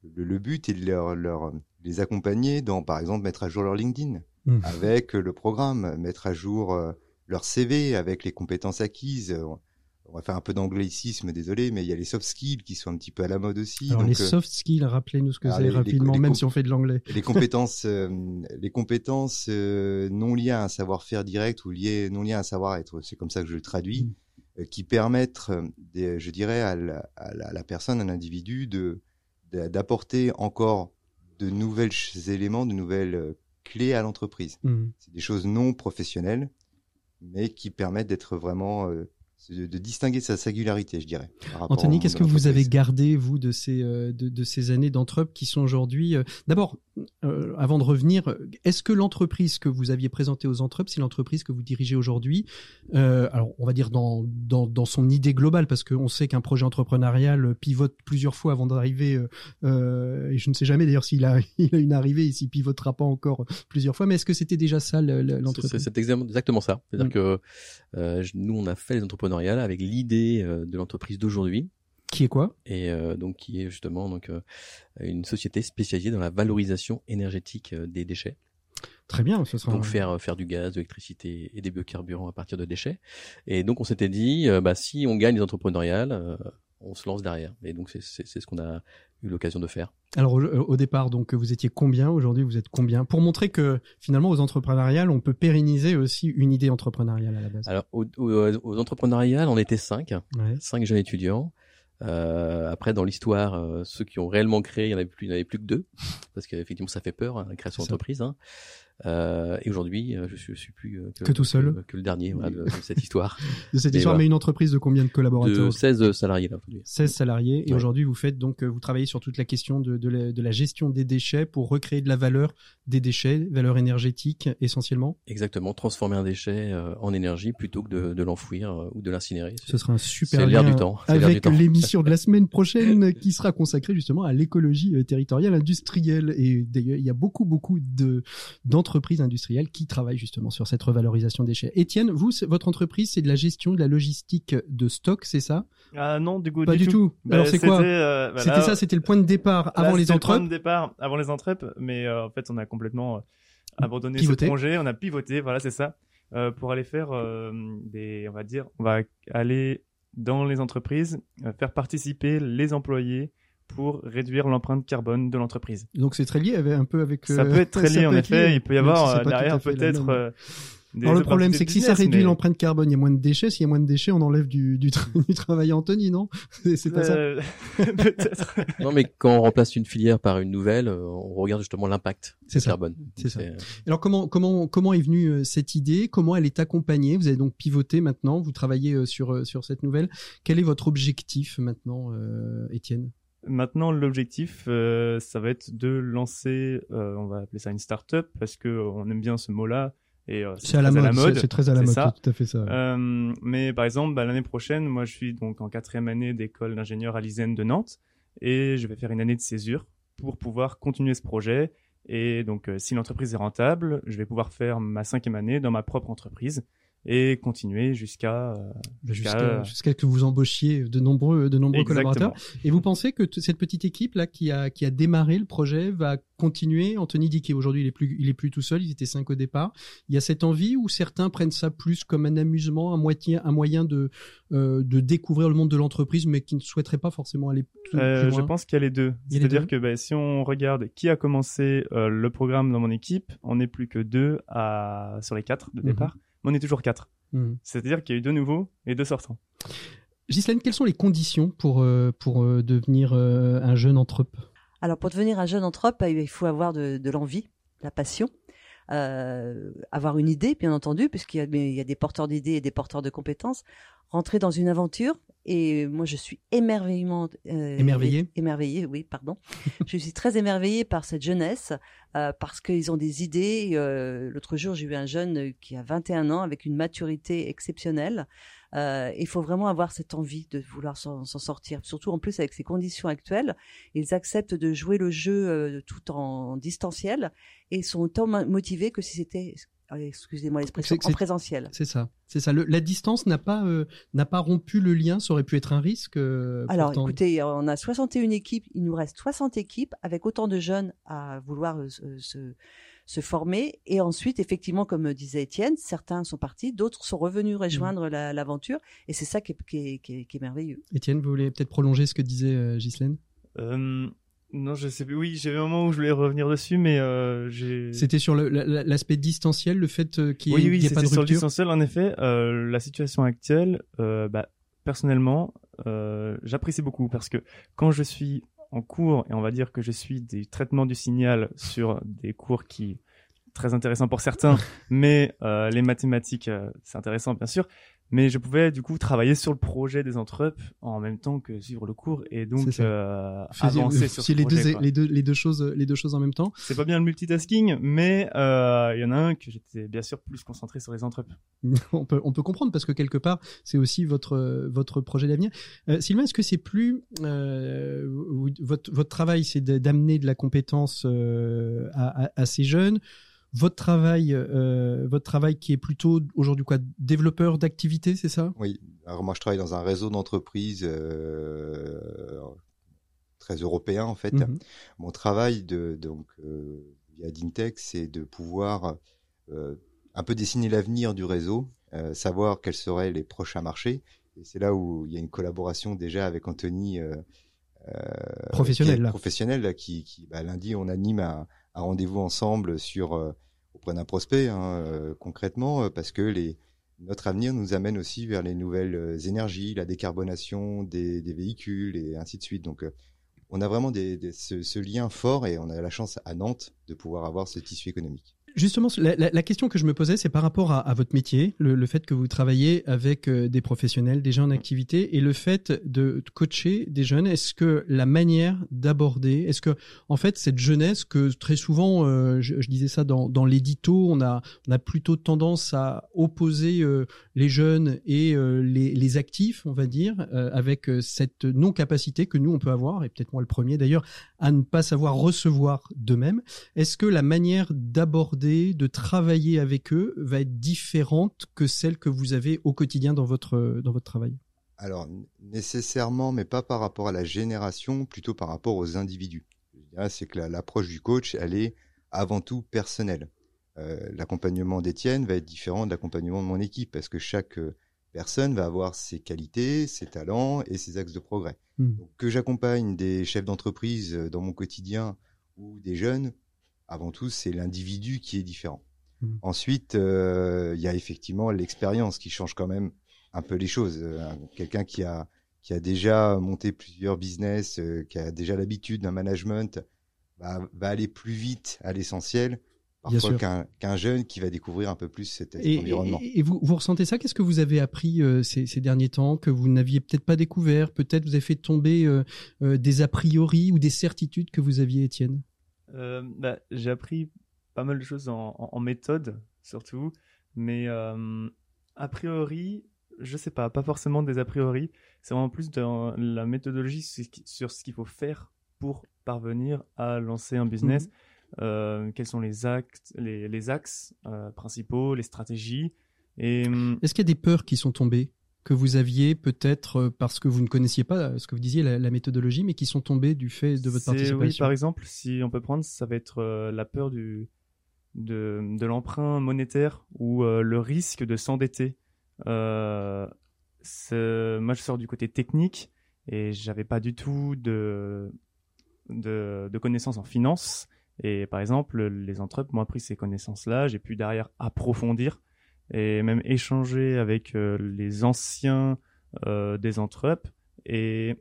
le, le but est de leur, leur, les accompagner dans, par exemple, mettre à jour leur LinkedIn Mhm. avec le programme, mettre à jour leur CV avec les compétences acquises. On va faire un peu d'anglicisme, désolé, mais il y a les soft skills qui sont un petit peu à la mode aussi. Alors donc, les euh, soft skills, rappelez-nous ce que alors, c'est rapidement, les même si on fait de l'anglais. les compétences, euh, les compétences euh, non liées à un savoir-faire direct ou liées non liées à un savoir-être, c'est comme ça que je le traduis, Mm. euh, qui permettent, des- je dirais, à la, à la- à la personne, à l'individu, de de- d'apporter encore de nouvelles éléments, de nouvelles clés à l'entreprise. Mhm. C'est des choses non professionnelles, mais qui permettent d'être vraiment de, de distinguer sa singularité, je dirais. Anthony, qu'est-ce que vous avez gardé, vous, de ces, euh, de, de ces années d'entrep qui sont aujourd'hui... euh, D'abord, euh, avant de revenir, euh, est-ce que l'entreprise que vous aviez présentée aux entrep, c'est l'entreprise que vous dirigez aujourd'hui Euh, Alors, on va dire dans, dans, dans son idée globale, parce qu'on sait qu'un projet entrepreneurial pivote plusieurs fois avant d'arriver, euh, euh, et je ne sais jamais d'ailleurs s'il a, il a une arrivée et s'il pivotera pas encore plusieurs fois, mais est-ce que c'était déjà ça l'entreprise? C'est exactement ça. C'est-à-dire Mm. que euh, nous, on a fait les entrepreneuriales avec l'idée euh, de l'entreprise d'aujourd'hui, Qui est quoi et euh, donc qui est justement donc euh, une société spécialisée dans la valorisation énergétique euh, des déchets. Très bien, ce sera... Donc faire faire du gaz, de l'électricité et des biocarburants à partir de déchets. Et donc on s'était dit, euh, bah si on gagne les entrepreneuriales, on se lance derrière. Et donc c'est ce qu'on a eu l'occasion de faire. Alors au, au départ, donc vous étiez combien Aujourd'hui, vous êtes combien Pour montrer que finalement, aux entrepreneuriales, on peut pérenniser aussi une idée entrepreneuriale à la base. Alors aux, aux, aux entrepreneuriales, on était cinq, Ouais. cinq jeunes étudiants. Euh, après, dans l'histoire, euh, ceux qui ont réellement créé, il y en avait plus, il y en avait plus que deux, parce qu'effectivement, ça fait peur, hein, la création d'entreprise. Hein. Euh, et aujourd'hui, euh, je suis, je suis plus euh, Que tout seul. que, que le dernier voilà, de, de cette histoire. De cette Mais histoire, voilà. mais une entreprise de combien de collaborateurs de 16 salariés là aujourd'hui. 16 salariés. Et Ouais. aujourd'hui, vous faites donc, vous travaillez sur toute la question de, de, la, de la gestion des déchets pour recréer de la valeur des déchets, valeur énergétique essentiellement. Exactement, transformer un déchet en énergie plutôt que de, l'enfouir ou de l'incinérer. Ce sera un super c'est l'air du temps, avec l'émission de la semaine prochaine qui sera consacrée justement à l'écologie territoriale industrielle. Et d'ailleurs, il y a beaucoup, beaucoup de d'entreprises industrielles qui travaillent justement sur cette revalorisation des déchets. Étienne, vous, votre entreprise, c'est de la gestion de la logistique de stock, c'est ça? Ah non, du coup, Pas du tout. Bah, Alors, c'est quoi? c'était, euh, bah, C'était là- ça, c'était le point de départ Là, avant les c'était le point entrepes. de départ avant les entrepes, mais euh, en fait, on a complètement euh, abandonné Pivoté. ce projet. On a pivoté, voilà, c'est ça, euh, pour aller faire des, on va dire, on va aller dans les entreprises, faire participer les employés pour réduire l'empreinte carbone de l'entreprise. Donc c'est très lié avec- un peu avec. Ça euh, peut être très lié, en effet. lié, Il peut y si avoir euh, derrière peut-être. euh, des Alors le problème, c'est que si ça réduit mais- l'empreinte carbone, il y a moins de déchets. S'il y a moins de déchets, on enlève du, du, tra- du travail Anthony, non? C'est pas ça Euh, Peut-être. Non, mais quand on remplace une filière par une nouvelle, euh, on regarde justement l'impact C'est ça. carbone. C'est ça. euh, Alors comment comment comment est venue euh, cette idée? Comment elle est accompagnée? Vous avez donc pivoté maintenant. Vous travaillez euh, sur euh, sur cette nouvelle. Quel est votre objectif maintenant, euh, Étienne? Maintenant, l'objectif, euh, ça va être de lancer, euh, on va appeler ça une start-up parce que on aime bien ce mot-là et euh, C'est à la mode. c'est- très à la mode. ça. Tout à fait ça. Euh, mais par exemple, bah, l'année prochaine, moi, je suis donc en quatrième année d'école d'ingénieur à l'ISEN de Nantes et je vais faire une année de césure pour pouvoir continuer ce projet. Et donc, euh, si l'entreprise est rentable, je vais pouvoir faire ma cinquième année dans ma propre entreprise et continuer jusqu'à euh, Jusqu'à jusqu'à que vous embauchiez de nombreux de nombreux Exactement. collaborateurs. Et vous pensez que cette petite équipe là qui a qui a démarré le projet va continuer? Anthony dit qu'aujourd'hui il est plus il est plus tout seul. Ils étaient cinq au départ. Il y a cette envie où certains prennent ça plus comme un amusement, un moyen un moyen de euh, de découvrir le monde de l'entreprise, mais qui ne souhaiteraient pas forcément aller plus, Euh, plus je pense qu'il y a les deux. Il C'est-à-dire que bah, si on regarde qui a commencé euh, le programme dans mon équipe, on n'est plus que deux à... sur les quatre de Mhm. départ, mais on est toujours quatre. Mhm. C'est-à-dire qu'il y a eu deux nouveaux et deux sortants. Ghislaine, quelles sont les conditions pour euh, pour euh, devenir euh, un jeune entrepreneur Alors pour devenir un jeune anthrope, il faut avoir de, de l'envie, la passion, euh, avoir une idée, bien entendu, puisqu'il y a des porteurs d'idées et des porteurs de compétences, rentrer dans une aventure. Et moi, je suis émerveillement euh, Émerveillée? émerveillée, oui, pardon. je suis très émerveillée par cette jeunesse euh, parce qu'ils ont des idées. Euh, L'autre jour, j'ai eu un jeune qui a 21 ans avec une maturité exceptionnelle. Il faut vraiment avoir cette envie de vouloir s'en sortir, surtout en plus avec ces conditions actuelles. Ils acceptent de jouer le jeu tout en distanciel et sont autant mo- motivés que si c'était, excusez-moi l'expression, C'est- en c'est- présentiel. C'est ça. C'est ça. Le- la distance n'a pas euh, n'a pas rompu le lien. Ça aurait pu être un risque. euh, Alors, pourtant. écoutez, on a 61 équipes, il nous reste 60 équipes avec autant de jeunes à vouloir euh, se, former. Et ensuite, effectivement, comme disait Étienne, certains sont partis, d'autres sont revenus rejoindre Mmh. la- l'aventure. Et c'est ça qui est, qui est- qui est- qui est merveilleux. Étienne, vous voulez peut-être prolonger ce que disait euh, Ghislaine? Euh, non, je sais plus. Oui, j'avais un moment où je voulais revenir dessus, mais euh, j'ai. C'était sur l'aspect distanciel, le fait euh, qu'il n'y Oui, ait, oui, y ait pas de c'était sur le rupture. distanciel. En effet, euh, la situation actuelle, euh, bah, personnellement, j'apprécie beaucoup parce que quand je suis en cours et on va dire que je suis des traitements du signal sur des cours qui très intéressants pour certains, mais les mathématiques, c'est intéressant bien sûr. Mais je pouvais du coup travailler sur le projet des entrepes en même temps que suivre le cours et donc euh, Faisiez- avancer sur ce les, projet. deux, les, deux, les, deux choses, les deux choses en même temps. C'est pas bien le multitasking, mais euh, il y en a un que j'étais bien sûr plus concentré sur les entrepes. on, peut, on peut comprendre parce que quelque part, c'est aussi votre, euh, votre projet d'avenir. Euh, Sylvain, est-ce que c'est plus. euh, votre, votre travail, c'est d'amener de la compétence euh, à, à- à ces jeunes votre travail, euh, votre travail qui est plutôt aujourd'hui quoi, développeur d'activité, c'est ça? Oui, alors moi je travaille dans un réseau d'entreprises euh, très européen en fait. Mhm. Mon travail de donc euh, via Dintech, c'est de pouvoir un peu dessiner l'avenir du réseau, savoir quels seraient les prochains marchés. Et c'est là où il y a une collaboration déjà avec Anthony. Euh, Professionnel, là. professionnel qui, qui bah, lundi on anime un, un rendez-vous ensemble sur euh, auprès d'un prospect hein, euh, concrètement parce que les notre avenir nous amène aussi vers les nouvelles énergies, la décarbonation des, des véhicules et ainsi de suite. Donc, on a vraiment des, des- ce, ce lien fort et on a la chance à Nantes de pouvoir avoir ce tissu économique. Justement, la, question que je me posais, c'est par rapport à, votre métier, le, fait que vous travaillez avec euh, des professionnels, des gens en activité, et le fait de coacher des jeunes. Est-ce que la manière d'aborder, est-ce que en fait cette jeunesse que très souvent, euh, je, disais ça dans, l'édito, on a plutôt tendance à opposer euh, les jeunes et les, les actifs, on va dire, avec cette non capacité que nous on peut avoir, et peut-être moi le premier d'ailleurs, à ne pas savoir recevoir d'eux-mêmes. Est-ce que la manière d'aborder, de travailler avec eux va être différente que celle que vous avez au quotidien dans votre, dans votre travail Alors, nécessairement, mais pas par rapport à la génération, plutôt par rapport aux individus. C'est que la- l'approche du coach, elle est avant tout personnelle. Euh, l'accompagnement d'Étienne va être différent de l'accompagnement de mon équipe, parce que chaque euh, personne va avoir ses qualités, ses talents et ses axes de progrès. Donc, que j'accompagne des chefs d'entreprise euh, dans mon quotidien ou des jeunes, avant tout, c'est l'individu qui est différent. Mhm. Ensuite, euh, il y a effectivement l'expérience qui change quand même un peu les choses. Euh, Quelqu'un qui a qui a déjà monté plusieurs business, euh, qui a déjà l'habitude d'un management, va, va aller plus vite à l'essentiel, parfois qu'un jeune qui va découvrir un peu plus cet Et, environnement. et- et vous, vous ressentez ça? Qu'est-ce que vous avez appris ces, ces derniers temps que vous n'aviez peut-être pas découvert? Peut-être vous avez fait tomber des a priori ou des certitudes que vous aviez, Étienne? Euh, bah, j'ai appris pas mal de choses en, en- en méthode, surtout. Mais euh, a priori, je sais pas, pas forcément des a priori. C'est vraiment plus dans la méthodologie sur ce qu'il faut faire pour parvenir à lancer un business. Mhm. Euh, quels sont les actes, les, les axes principaux, les stratégies. Et hum, Est-ce qu'il y a des peurs qui sont tombées? Que vous aviez peut-être euh, parce que vous ne connaissiez pas euh, ce que vous disiez, la, la méthodologie, mais qui sont tombées du fait de votre participation Oui, par exemple, si on peut prendre, ça va être euh, la peur du, de, de l'emprunt monétaire ou euh, le risque de s'endetter. Euh, moi, je sors du côté technique et j'avais pas du tout de, de, de connaissances en finance. Et par exemple, les entrepreneurs m'ont appris ces connaissances-là. J'ai pu derrière approfondir et même échanger avec euh, les anciens euh, des entrepreneurs. Et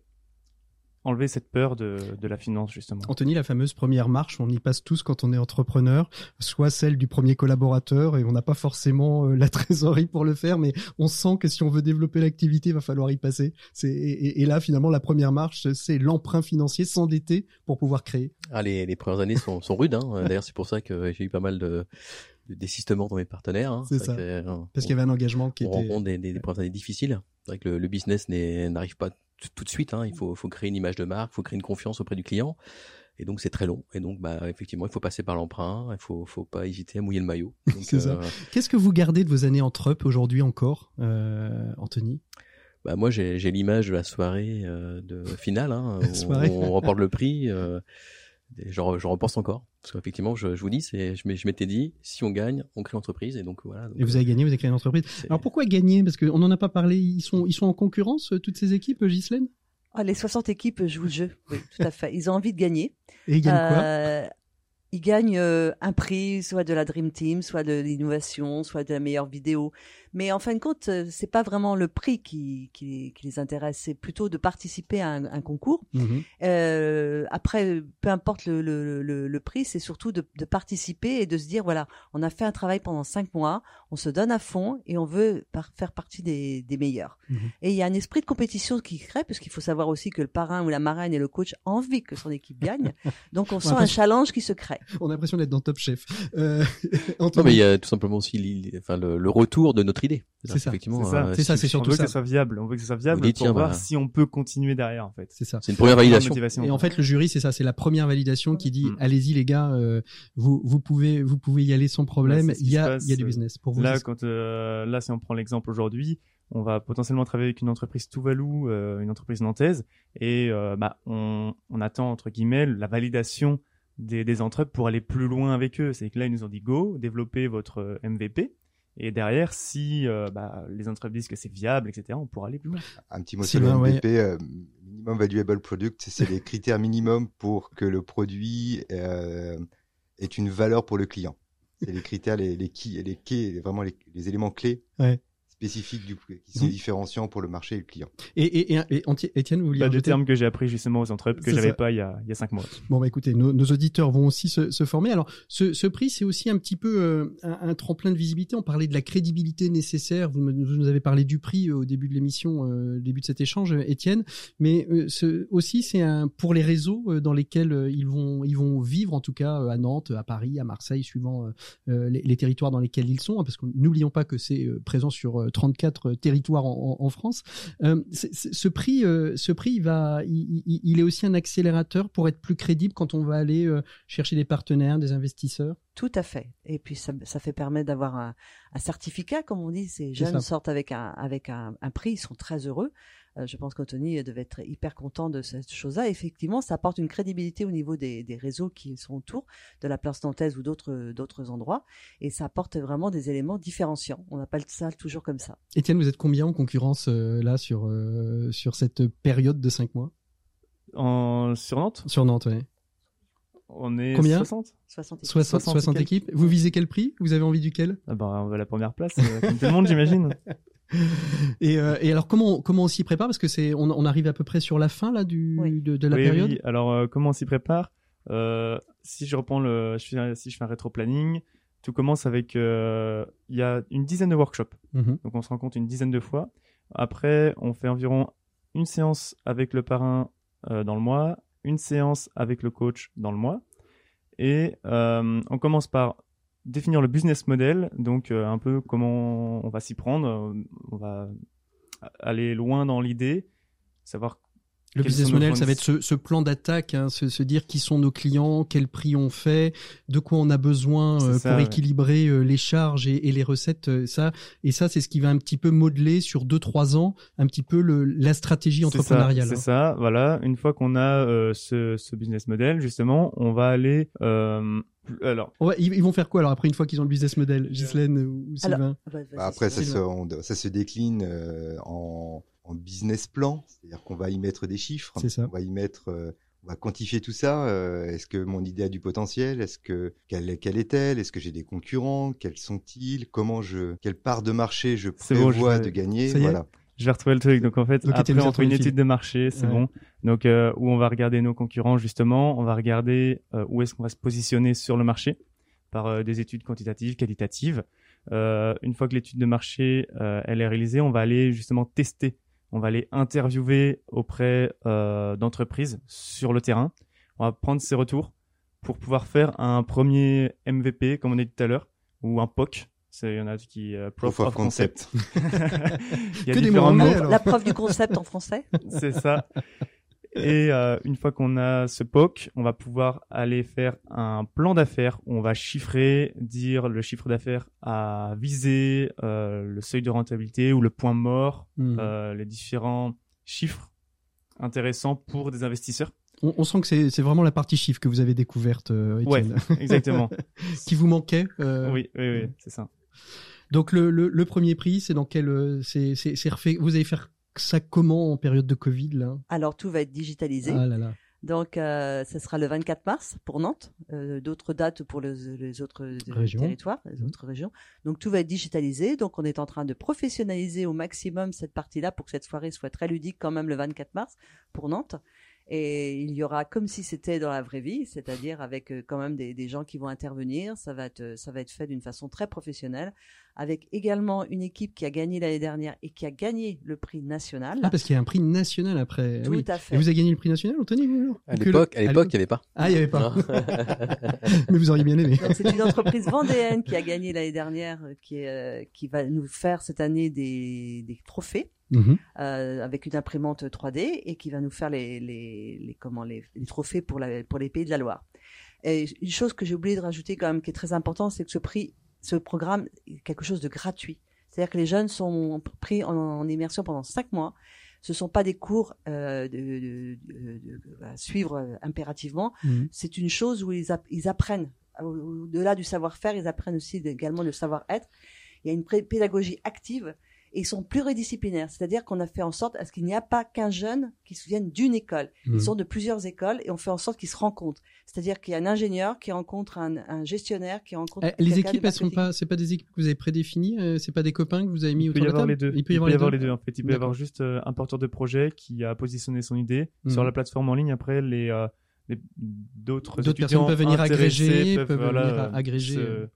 enlever cette peur de, de la finance justement. Anthony, la fameuse première marche, on y passe tous quand on est entrepreneur, soit celle du premier collaborateur et on n'a pas forcément euh, la trésorerie pour le faire, mais on sent que si on veut développer l'activité, il va falloir y passer. Et là, finalement, la première marche, c'est l'emprunt financier, s'endetter pour pouvoir créer. Ah, les, les premières années sont, sont rudes. Hein. D'ailleurs, c'est pour ça que j'ai eu pas mal de, de désistements dans mes partenaires. Hein. C'est ça. que, euh, Parce qu'il y avait un engagement qui on était... rencontre des, des, des années difficiles. C'est vrai que le, le business n'arrive pas tout, de suite. Hein. Il faut, faut créer une image de marque, il faut créer une confiance auprès du client. Et donc c'est très long. Et donc bah effectivement, il faut passer par l'emprunt. Il faut, faut pas hésiter à mouiller le maillot. Euh, C'est ça. Qu'est-ce que vous gardez de vos années en trup aujourd'hui encore, euh, Anthony? Bah moi j'ai l'image de la soirée euh, de finale hein, où soirée. on remporte le prix. Euh, j'en repense encore parce qu'effectivement je, je vous dis c'est je je m'étais dit si on gagne on crée l'entreprise et donc voilà. donc, Et vous avez gagné, vous avez créé une entreprise. Alors pourquoi gagner? Parce qu'on n'en a pas parlé, ils sont, ils sont en concurrence, euh, toutes ces équipes, Ghislaine? Ah, les 60 équipes jouent le jeu. Oui, tout à fait. Ils ont envie de gagner. Et ils gagnent quoi? Ils gagnent euh, un prix, soit de la Dream Team, soit de l'innovation, soit de la meilleure vidéo. Mais en fin de compte, euh, c'est pas vraiment le prix qui, qui, qui les intéresse, c'est plutôt de participer à un, un concours. Mhm. Euh, après, peu importe le, le, le, le prix, c'est surtout de, de participer et de se dire voilà, on a fait un travail pendant cinq mois, on se donne à fond et on veut par- faire partie des, des meilleurs. Mhm. Et il y a un esprit de compétition qui crée, parce qu'il faut savoir aussi que le parrain ou la marraine et le coach ont envie que son équipe gagne. Donc on sent un challenge qui se crée. On a l'impression d'être dans Top Chef. Euh, Non mais il y a tout simplement aussi l'île- enfin, le, le retour de notre idée. C'est ça, Effectivement, c'est ça. euh, C'est ça, c'est on surtout veut ça. que ça soit viable. On veut que ça soit viable dites, pour tiens, voir bah- si on peut continuer derrière en fait. c'est ça. C'est une première validation. Motivation. Et en fait, le jury, c'est ça, c'est la première validation qui dit Mm. allez-y les gars, euh, vous vous pouvez vous pouvez y aller sans problème. Bah, il y a passe, il y a du euh, business pour vous. Là, quand euh, là, si on prend l'exemple aujourd'hui, on va potentiellement travailler avec une entreprise Tuvalu, euh, une entreprise nantaise, et euh, bah, on, on attend entre guillemets la validation des, des entreprises pour aller plus loin avec eux. C'est que là, ils nous ont dit go, développez votre euh, MVP. Et derrière, si euh, bah, les entreprises disent que c'est viable, etc., on pourra aller plus loin. Un petit mot sur le bien, ouais. MVP, euh, minimum valuable product, c'est les critères minimum pour que le produit euh, ait une valeur pour le client. C'est les critères, les, les, key- les, key- vraiment les, les éléments clés Ouais. Spécifiques du, qui sont différenciants pour le marché et le client. Et, et, et, et Étienne, vous vouliez Pas de rajouter termes que j'ai appris justement aux entreprises que j'avais pas il y, a, il y a cinq mois. Bon, bah écoutez, nos, nos auditeurs vont aussi se, se former. Alors, ce, ce prix, c'est aussi un petit peu euh, un, un tremplin de visibilité. On parlait de la crédibilité nécessaire. Vous, nous avez parlé du prix euh, au début de l'émission, euh, début de cet échange, euh, Étienne. Mais euh, ce, aussi, c'est un pour les réseaux euh, dans lesquels euh, ils vont ils vont vivre, en tout cas euh, à Nantes, à Paris, à Marseille, suivant les, les territoires dans lesquels ils sont. hein, parce que n'oublions pas que c'est euh, présent sur euh, 34 territoires en, France. Euh, ce prix, euh, ce prix, il va, il, il- il est aussi un accélérateur pour être plus crédible quand on va aller euh, chercher des partenaires, des investisseurs? Tout à fait. Et puis ça, ça fait permettre d'avoir un, un certificat, comme on dit. Ces jeunes sortent avec un avec un, un prix, ils sont très heureux. Euh, je pense qu'Anthony devait être hyper content de cette chose-là. Effectivement, ça apporte une crédibilité au niveau des, des réseaux qui sont autour de la place nantaise ou d'autres d'autres endroits, et ça apporte vraiment des éléments différenciants. On appelle ça toujours comme ça. Étienne, vous êtes combien en concurrence euh, là sur euh, sur cette période de cinq mois? En, sur Nantes, sur Nantes ouais. on est Combien? 60 60 équipes. 60, 60 60 et équipes. Vous visez quel prix? Vous avez envie duquel ah bah, On va à la première place, euh, comme tout le monde, j'imagine. et, euh, et alors comment comment on s'y prépare? Parce que c'est on, on arrive à peu près sur la fin là du Oui. de, de la oui, période. oui. Alors, euh, comment on s'y prépare? Euh, Si je reprends le, je fais, si je fais un rétro-planning, tout commence avec, euh, il y a une dizaine de workshops. Mhm. Donc, on se rencontre une dizaine de fois. Après, on fait environ une séance avec le parrain euh, dans le mois, une séance avec le coach dans le mois. Et euh, on commence par définir le business model, donc euh, un peu comment on va s'y prendre. Euh, On va aller loin dans l'idée, savoir Le Quels business model, ça va être ce, ce plan d'attaque, hein, se, se dire qui sont nos clients, quel prix on fait, de quoi on a besoin euh, ça, pour ouais. équilibrer euh, les charges et, et les recettes. euh, ça et ça, c'est ce qui va un petit peu modeler sur deux trois ans un petit peu le, la stratégie C'est ça, entrepreneuriale. C'est hein. ça, voilà. Une fois qu'on a euh, ce, ce business model, justement, on va aller. euh, alors, Ouais, ils, vont faire quoi alors après une fois qu'ils ont le business model, Ghislaine ou Alors, Sylvain? Ah bah, Bah, après, ça se, on- ça se décline euh, en, en business plan, c'est-à-dire qu'on va y mettre des chiffres, ça. on va y mettre, euh, on va quantifier tout ça. euh, Est-ce que mon idée a du potentiel Est-ce que quelle, quelle est-elle Est-ce que j'ai des concurrents Quels sont-ils Comment je, quelle part de marché je bon, prévois je vais- de gagner Ça y est Voilà. Je vais retrouver le truc. Donc en fait, Donc, après on fait une étude de marché, c'est Ouais. bon. Donc euh, où on va regarder nos concurrents justement, on va regarder euh, où est-ce qu'on va se positionner sur le marché par euh, des études quantitatives, qualitatives. Euh, une fois que l'étude de marché euh, elle est réalisée, on va aller justement tester, on va aller interviewer auprès euh, d'entreprises sur le terrain. On va prendre ces retours pour pouvoir faire un premier MVP, comme on a dit tout à l'heure, ou un POC. C'est- Il y en a qui euh, Proof of of Concept. Il y a Que des différents mots anglais. La preuve du concept en français. C'est ça. Et euh, une fois qu'on a ce POC, on va pouvoir aller faire un plan d'affaires où on va chiffrer, dire le chiffre d'affaires à viser, euh, le seuil de rentabilité ou le point mort, Hmm. euh, les différents chiffres intéressants pour des investisseurs. On, on sent que c'est vraiment la partie chiffre que vous avez découverte, euh, Ouais, Étienne. exactement. qui vous manquait. Oui, oui, oui, c'est ça. Donc le, le, le premier prix, c'est dans quel, c'est refait. Vous allez faire ça comment en période de Covid là? Alors tout va être digitalisé. Ah là là. Donc, euh, ce sera le 24 mars pour Nantes. Euh, D'autres dates pour les, les autres euh, Régions. territoires, les Mhm. autres régions. Donc, tout va être digitalisé. Donc, on est en train de professionnaliser au maximum cette partie-là pour que cette soirée soit très ludique quand même le 24 mars pour Nantes. Et il y aura comme si c'était dans la vraie vie, c'est-à-dire avec euh, quand même des, des gens qui vont intervenir. Ça va être, ça va être fait d'une façon très professionnelle, avec également une équipe qui a gagné l'année dernière et qui a gagné le prix national. Ah parce qu'il y a un prix national après. Tout oui. à fait. Et vous avez gagné le prix national, Anthony vous, À Que l'époque, le- à l'époque, il n'y avait pas. Ah, il n'y avait pas. Mais vous auriez bien aimé. C'est une entreprise vendéenne qui a gagné l'année dernière, euh, qui, est, euh, qui va nous faire cette année des, des trophées Mhm. euh, avec une imprimante 3D et qui va nous faire les, les, les comment les, les trophées pour, la, pour les pays de la Loire. Et une chose que j'ai oublié de rajouter quand même qui est très importante, c'est que ce prix, ce programme est quelque chose de gratuit. C'est-à-dire que les jeunes sont pris en, en immersion pendant cinq mois. Ce sont pas des cours euh, de, de- de- de- à suivre euh, impérativement Mhm. c'est une chose où ils, app- ils apprennent, au- au-delà du savoir-faire, ils apprennent aussi également le savoir-être. Il y a une pédagogie active et ils sont pluridisciplinaires, c'est-à-dire qu'on a fait en sorte à ce qu'il n'y a pas qu'un jeune qui se vienne d'une école. Mhm. Ils sont de plusieurs écoles et on fait en sorte qu'ils se rencontrent. C'est-à-dire qu'il y a un ingénieur qui rencontre un, un gestionnaire qui rencontre Eh, Les équipes, elles sont pas, c'est pas des équipes que vous avez prédéfinies, euh, c'est pas des copains que vous avez mis Il peut autour y de la avoir table les deux. Il peut y avoir, les deux en fait. Il peut y avoir juste euh, un porteur de projet qui a positionné son idée Mhm. sur la plateforme en ligne. Après, les, euh, les- d'autres personnes peuvent venir agréger, peuvent, peuvent voilà, venir euh, agréger, se, euh.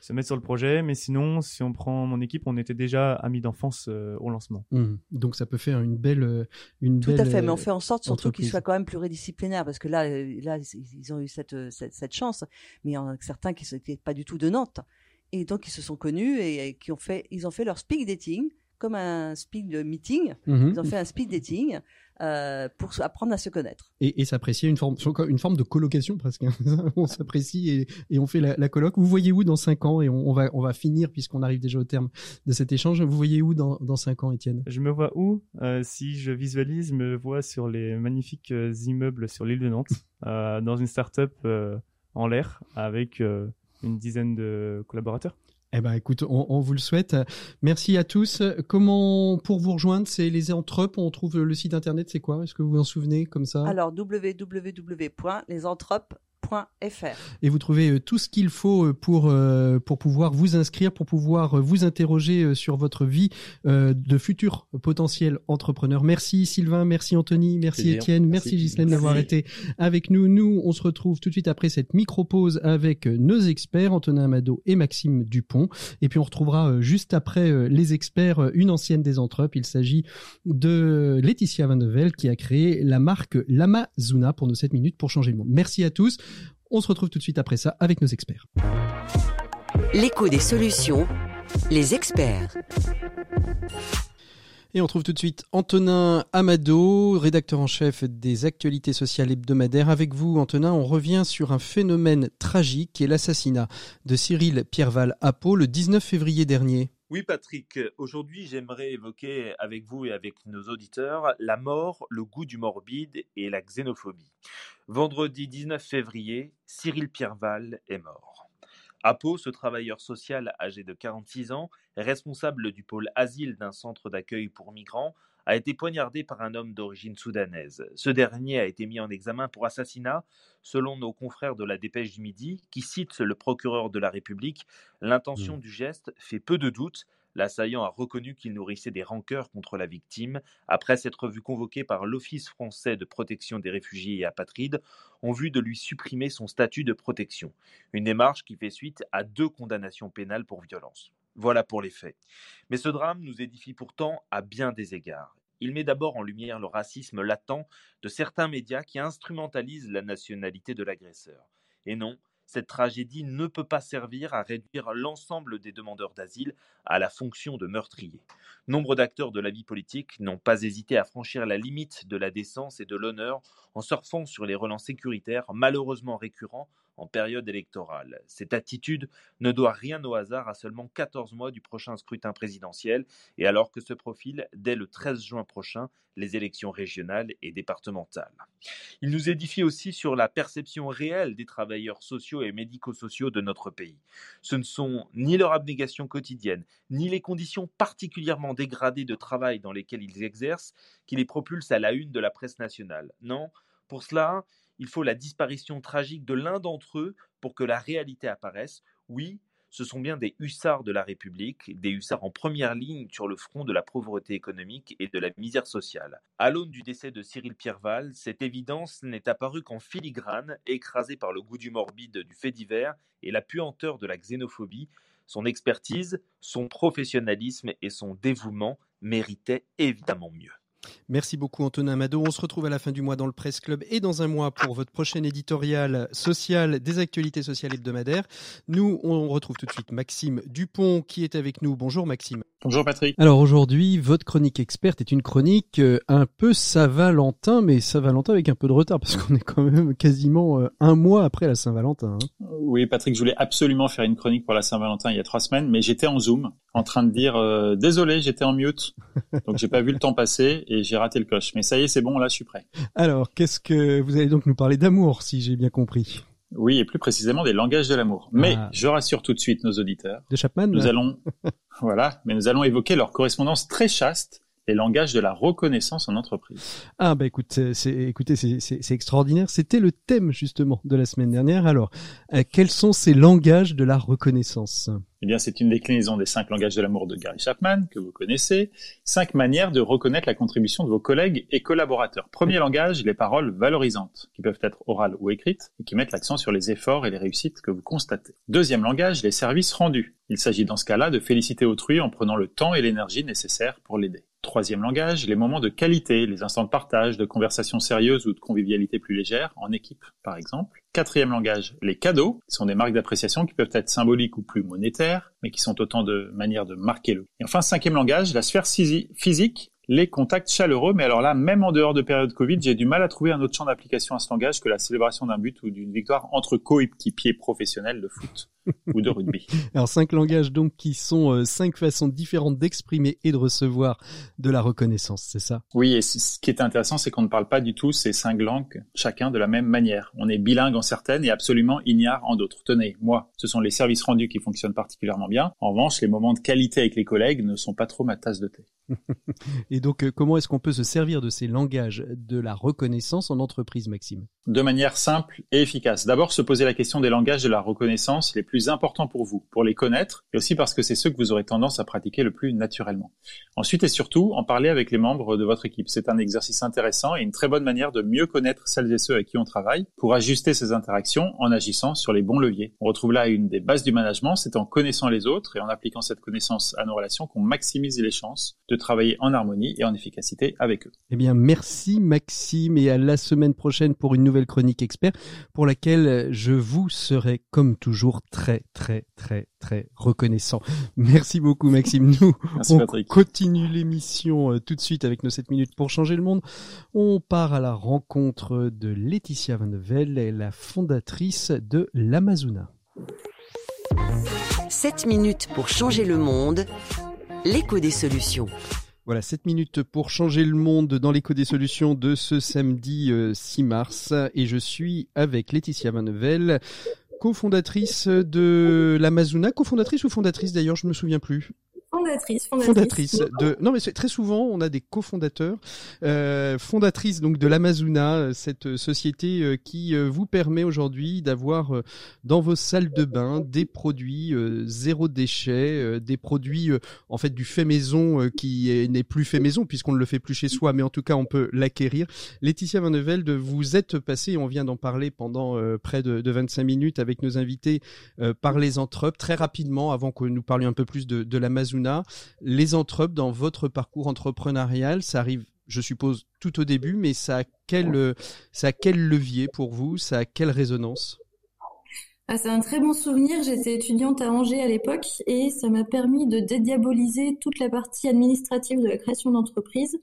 Se mettre sur le projet. Mais sinon, si on prend mon équipe, on était déjà amis d'enfance euh, au lancement. Mhm. Donc ça peut faire une belle, euh, une Tout belle. à fait, mais on euh, fait en sorte surtout qu'ils soient quand même pluridisciplinaires parce que là, là, ils ont eu cette, cette, cette chance, mais il y en a certains qui n'étaient pas du tout de Nantes et donc ils se sont connus et, et qui ont fait, ils ont fait leur speed dating comme un speed meeting. Mhm. Ils ont fait un speed dating euh, pour apprendre à se connaître. Et, et s'apprécier une forme, une forme de colocation presque. hein. on s'apprécie et, et on fait la, la coloc. Vous voyez où dans cinq ans et on, on va on va finir puisqu'on arrive déjà au terme de cet échange. Vous voyez où dans dans cinq ans, Étienne? Je me vois où Euh, Si je visualise, je me vois sur les magnifiques euh, immeubles sur l'île de Nantes, euh, dans une start-up euh, en l'air avec euh, une dizaine de collaborateurs. Eh ben, écoute, on, vous le souhaite. Merci à tous. Comment pour vous rejoindre, c'est les entrepes. On trouve le site internet. C'est quoi? Est-ce que vous vous en souvenez comme ça? Alors www.lesentropes.fr. et vous trouvez euh, tout ce qu'il faut euh, pour euh, pour pouvoir vous inscrire, pour pouvoir vous interroger sur votre vie de futur potentiel entrepreneur. Merci Sylvain, merci Anthony, merci. Étienne, merci, Merci. Ghislaine d'avoir été avec nous. Nous, on se retrouve tout de suite après cette micro-pause avec euh, nos experts, Antonin Amado et Maxime Dupont. Et puis on retrouvera juste après les experts, une ancienne des entrepes. Il s'agit de Laetitia Van de Velde qui a créé la marque Lamazuna pour nos 7 minutes pour changer le monde. Merci à tous. On se retrouve tout de suite après ça avec nos experts. L'écho des solutions, les experts. Et on trouve tout de suite Antonin Amado, rédacteur en chef des actualités sociales hebdomadaires. Avec vous, Antonin, on revient sur un phénomène tragique qui est l'assassinat de Cyril Pierval Pau le 19 février dernier. Oui, Patrick, aujourd'hui j'aimerais évoquer avec vous et avec nos auditeurs la mort, le goût du morbide et la xénophobie. Vendredi 19 février, Cyril Pierval est mort. À Pau, ce travailleur social âgé de 46 ans, responsable du pôle asile d'un centre d'accueil pour migrants, a été poignardé par un homme d'origine soudanaise. Ce dernier a été mis en examen pour assassinat, selon nos confrères de la Dépêche du Midi, qui cite le procureur de la République. L'intention du geste fait peu de doute. L'assaillant a reconnu qu'il nourrissait des rancœurs contre la victime après s'être vu convoqué par l'Office français de protection des réfugiés et apatrides en vue de lui supprimer son statut de protection. Une démarche qui fait suite à deux condamnations pénales pour violence. Voilà pour les faits. Mais ce drame nous édifie pourtant à bien des égards. Il met d'abord en lumière le racisme latent de certains médias qui instrumentalisent la nationalité de l'agresseur. Et non, cette tragédie ne peut pas servir à réduire l'ensemble des demandeurs d'asile à la fonction de meurtrier. Nombre d'acteurs de la vie politique n'ont pas hésité à franchir la limite de la décence et de l'honneur en surfant sur les relents sécuritaires malheureusement récurrents en période électorale. Cette attitude ne doit rien au hasard à seulement 14 mois du prochain scrutin présidentiel et alors que se profilent dès le 13 juin prochain les élections régionales et départementales. Il nous édifie aussi sur la perception réelle des travailleurs sociaux et médico-sociaux de notre pays. Ce ne sont ni leur abnégation quotidienne, ni les conditions particulièrement dégradées de travail dans lesquelles ils exercent qui les propulsent à la une de la presse nationale. Non, pour cela, il faut la disparition tragique de l'un d'entre eux pour que la réalité apparaisse. Oui, ce sont bien des hussards de la République, des hussards en première ligne sur le front de la pauvreté économique et de la misère sociale. À l'aune du décès de Cyril Pierreval, cette évidence n'est apparue qu'en filigrane, écrasée par le goût du morbide du fait divers et la puanteur de la xénophobie. Son expertise, son professionnalisme et son dévouement méritaient évidemment mieux. Merci beaucoup Antonin Amado. On se retrouve à la fin du mois dans le Presse Club et dans un mois pour votre prochaine éditorial social des actualités sociales hebdomadaires. Nous, on retrouve tout de suite Maxime Dupont qui est avec nous. Bonjour Maxime. Bonjour Patrick. Alors aujourd'hui, votre chronique experte est une chronique euh, un peu Saint-Valentin, mais Saint-Valentin avec un peu de retard parce qu'on est quand même quasiment euh, un mois après la Saint-Valentin. hein. Oui Patrick, je voulais absolument faire une chronique pour la Saint-Valentin il y a trois semaines, mais j'étais en Zoom en train de dire euh, désolé, j'étais en mute, donc j'ai pas vu le temps passer et j'ai raté le coche. Mais ça y est, c'est bon, là je suis prêt. Alors, qu'est-ce que vous allez donc nous parler d'amour, si j'ai bien compris? Oui, et plus précisément des langages de l'amour. Mais Ah. je rassure tout de suite nos auditeurs. De Chapman Nous allons, voilà, mais nous allons évoquer leur correspondance très chaste, les langages de la reconnaissance en entreprise. Ah bah écoute, écoutez, c'est, c'est- c'est extraordinaire. C'était le thème justement de la semaine dernière. Alors, euh, quels sont ces langages de la reconnaissance? Eh bien, c'est une déclinaison des cinq langages de l'amour de Gary Chapman, que vous connaissez. Cinq manières de reconnaître la contribution de vos collègues et collaborateurs. Premier langage, les paroles valorisantes, qui peuvent être orales ou écrites, et qui mettent l'accent sur les efforts et les réussites que vous constatez. Deuxième langage, les services rendus. Il s'agit dans ce cas-là de féliciter autrui en prenant le temps et l'énergie nécessaires pour l'aider. Troisième langage, les moments de qualité, les instants de partage, de conversations sérieuses ou de convivialité plus légère, en équipe par exemple. Quatrième langage, les cadeaux, qui sont des marques d'appréciation qui peuvent être symboliques ou plus monétaires, mais qui sont autant de manières de marquer le. Et enfin, cinquième langage, la sphère physi- physique, les contacts chaleureux, mais alors là, même en dehors de période Covid, j'ai du mal à trouver un autre champ d'application à ce langage que la célébration d'un but ou d'une victoire entre coéquipiers professionnels de foot ou de rugby. Alors cinq langages donc qui sont euh, cinq façons différentes d'exprimer et de recevoir de la reconnaissance, c'est ça? Oui, et ce qui est intéressant, c'est qu'on ne parle pas du tout ces cinq langues, chacun de la même manière. On est bilingue en certaines et absolument ignare en d'autres. Tenez, moi, ce sont les services rendus qui fonctionnent particulièrement bien. En revanche, les moments de qualité avec les collègues ne sont pas trop ma tasse de thé. Et donc euh, comment est-ce qu'on peut se servir de ces langages de la reconnaissance en entreprise, Maxime? De manière simple et efficace. D'abord, se poser la question des langages de la reconnaissance les plus importants pour vous, pour les connaître, et aussi parce que c'est ceux que vous aurez tendance à pratiquer le plus naturellement. Ensuite et surtout, en parler avec les membres de votre équipe. C'est un exercice intéressant et une très bonne manière de mieux connaître celles et ceux avec qui on travaille pour ajuster ces interactions en agissant sur les bons leviers. On retrouve là une des bases du management, c'est en connaissant les autres et en appliquant cette connaissance à nos relations qu'on maximise les chances de travailler en harmonie et en efficacité avec eux. Eh bien, merci Maxime et à la semaine prochaine pour une nouvelle chronique expert pour laquelle je vous serai comme toujours très très très très reconnaissant. Merci beaucoup Maxime. Nous, Merci, on Patrick. continue l'émission euh, tout de suite avec nos 7 minutes pour changer le monde. On part à la rencontre de Laetitia Van de Velde, la fondatrice de l'Amazona. 7 minutes pour changer le monde. L'écho des solutions. Voilà, 7 minutes pour changer le monde dans l'écho des solutions de ce samedi euh, 6 mars. Et je suis avec Laetitia Manevel, cofondatrice de l'Amazona. Cofondatrice ou fondatrice d'ailleurs, je ne me souviens plus. Fondatrice, fondatrice. Fondatrice de. Non, mais c'est très souvent on a des cofondateurs, euh, fondatrice donc de l'Amazuna, cette société euh, qui euh, vous permet aujourd'hui d'avoir euh, dans vos salles de bain des produits euh, zéro déchet, euh, des produits euh, en fait du fait maison euh, qui est- n'est plus fait maison puisqu'on ne le fait plus chez soi, mais en tout cas on peut l'acquérir. Laetitia Van Nevelde, vous êtes passée, on vient d'en parler pendant euh, près de, de 25 minutes avec nos invités euh, par les entrepreneurs très rapidement avant que nous parlions un peu plus de, de Les entrepreneurs dans votre parcours entrepreneurial, ça arrive, je suppose, tout au début, mais ça a quel, ça a quel levier pour vous Ça a quelle résonance? Ah, c'est un très bon souvenir. J'étais étudiante à Angers à l'époque et ça m'a permis de dédiaboliser toute la partie administrative de la création d'entreprise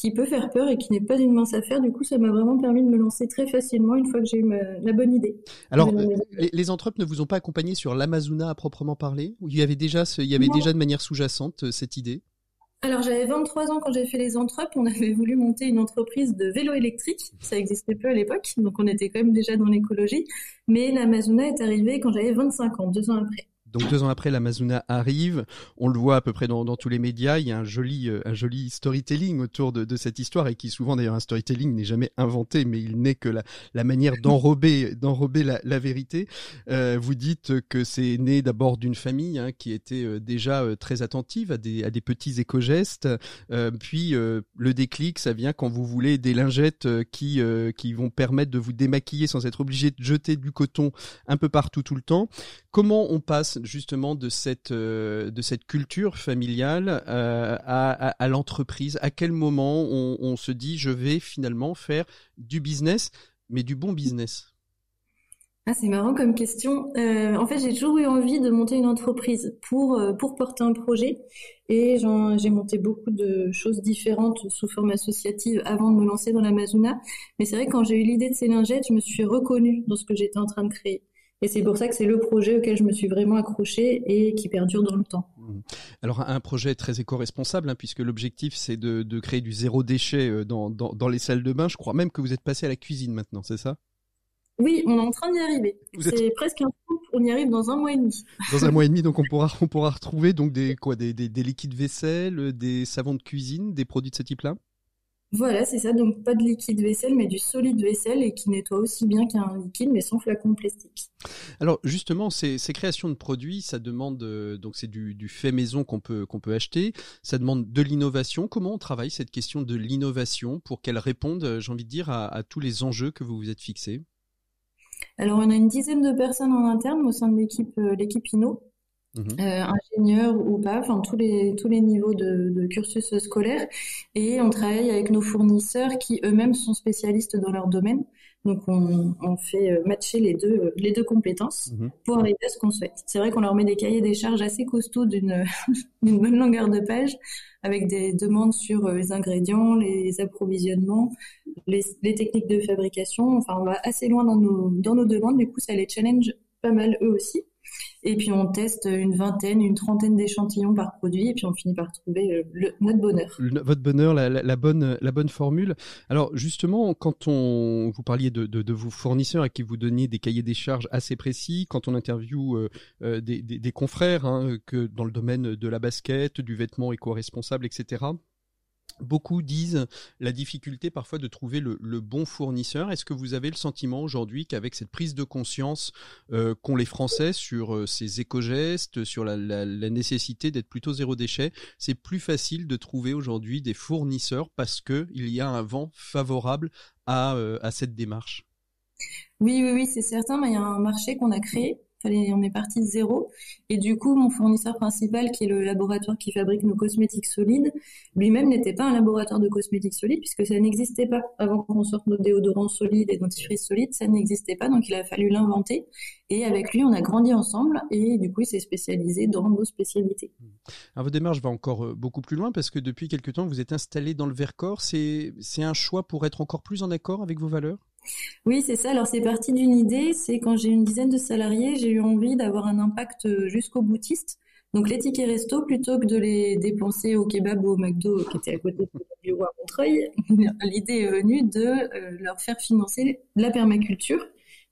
qui peut faire peur et qui n'est pas une mince affaire. Du coup, ça m'a vraiment permis de me lancer très facilement une fois que j'ai eu ma- la bonne idée. Alors, Euh, les, les ne vous ont pas accompagné sur l'Amazuna à proprement parler? Ou il y avait déjà, ce- il y avait Non. déjà de manière sous-jacente euh, cette idée? Alors, j'avais 23 ans quand j'ai fait les entrepes. On avait voulu monter une entreprise de vélo électrique. Ça existait peu à l'époque, donc on était quand même déjà dans l'écologie. Mais l'Amazona est arrivée quand j'avais 25 ans, deux ans après. Donc deux ans après, l'Amazona arrive. On le voit à peu près dans, dans tous les médias. Il y a un joli, euh, un joli storytelling autour de, de cette histoire et qui souvent d'ailleurs un storytelling n'est jamais inventé, mais il n'est que la, la manière d'enrober, d'enrober la, la vérité. Euh, vous dites que c'est né d'abord d'une famille hein, qui était euh, déjà très attentive à des, à des petits éco-gestes. Euh, puis euh, le déclic, ça vient quand vous voulez des lingettes qui, qui vont permettre de vous démaquiller sans être obligé de jeter du coton un peu partout tout le temps. Comment on passe justement de cette euh, de cette culture familiale euh, à, l'entreprise À quel moment on, se dit je vais finalement faire du business, mais du bon business? Ah, c'est marrant comme question. Euh, en fait, j'ai toujours eu envie de monter une entreprise pour, pour porter un projet. Et j'ai monté beaucoup de choses différentes sous forme associative avant de me lancer dans l'Amazona. Mais c'est vrai que quand j'ai eu l'idée de ces lingettes, je me suis reconnue dans ce que j'étais en train de créer. Et c'est pour ça que c'est le projet auquel je me suis vraiment accrochée et qui perdure dans le temps. Alors un projet très éco-responsable, hein, puisque l'objectif c'est de, de créer du zéro déchet euh, dans, dans, dans les salles de bain. Je crois même que vous êtes passé à la cuisine maintenant, c'est ça? Oui, on est en train d'y arriver. Êtes- C'est presque un scoop, on y arrive dans un mois et demi. Dans un mois et demi, donc on pourra on pourra retrouver donc des quoi des, des, des liquides vaisselle, des savons de cuisine, des produits de ce type-là? Voilà, c'est ça. Donc pas de liquide vaisselle, mais du solide vaisselle et qui nettoie aussi bien qu'un liquide, mais sans flacon plastique. Alors justement, ces, ces créations de produits, ça demande euh, donc c'est du, du fait maison qu'on peut qu'on peut acheter. Ça demande de l'innovation. Comment on travaille cette question de l'innovation pour qu'elle réponde, euh, j'ai envie de dire, à, à tous les enjeux que vous vous êtes fixés? Alors on a une dizaine de personnes en interne au sein de l'équipe euh, l'équipe Inno, Mhm. euh, ingénieurs ou pas, enfin tous les tous les niveaux de, de cursus scolaire. Et on travaille avec nos fournisseurs qui eux-mêmes sont spécialistes dans leur domaine. Donc on, on fait euh, matcher les deux euh, les deux compétences Mhm. pour arriver à ce qu'on souhaite. C'est vrai qu'on leur met des cahiers des charges assez costauds d'une d'une bonne longueur de page, avec des demandes sur euh, les ingrédients, les approvisionnements, les, les techniques de fabrication. Enfin, on va assez loin dans nos dans nos demandes. Du coup, ça les challenge pas mal eux aussi. Et puis on teste une vingtaine, une trentaine d'échantillons par produit, et puis on finit par trouver euh, notre bonheur. Votre bonheur, la, bonne, formule. Alors justement, quand on vous parliez de, vos fournisseurs à qui vous donniez des cahiers des charges assez précis, quand on interviewe euh, euh, des confrères hein, que dans le domaine de la basket, du vêtement éco-responsable, etc. Beaucoup disent la difficulté parfois de trouver le, bon fournisseur. Est-ce que vous avez le sentiment aujourd'hui qu'avec cette prise de conscience euh, qu'ont les Français sur euh, ces éco-gestes, sur la, nécessité d'être plutôt zéro déchet, c'est plus facile de trouver aujourd'hui des fournisseurs parce que il y a un vent favorable à, euh, cette démarche? Oui, oui, oui, c'est certain, mais il y a un marché qu'on a créé. On est parti de zéro. Et du coup, mon fournisseur principal, qui est le laboratoire qui fabrique nos cosmétiques solides, lui-même n'était pas un laboratoire de cosmétiques solides puisque ça n'existait pas. Avant qu'on sorte nos déodorants solides et dentifrices solides, ça n'existait pas. Donc, il a fallu l'inventer. Et avec lui, on a grandi ensemble. Et du coup, il s'est spécialisé dans nos spécialités. Alors, votre démarche va encore euh, beaucoup plus loin parce que depuis quelque temps, vous êtes installé dans le Vercors. C'est un choix pour être encore plus en accord avec vos valeurs? Oui, c'est ça. Alors, c'est parti d'une idée. C'est quand j'ai une dizaine de salariés, j'ai eu envie d'avoir un impact euh, jusqu'au boutiste. Donc, les tickets resto, plutôt que de les dépenser au kebab ou au McDo qui était à côté de bureau à Montreuil, l'idée est venue de euh, leur faire financer la permaculture.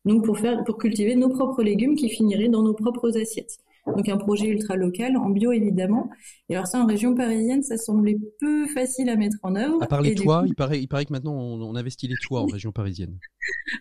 Donc, pour faire, pour cultiver nos propres légumes qui finiraient dans nos propres assiettes. Donc un projet ultra local, en bio évidemment. Et alors ça, en région parisienne, ça semblait peu facile à mettre en œuvre. À part les toits, coup- il paraît, il paraît que maintenant on, on investit les toits en région parisienne.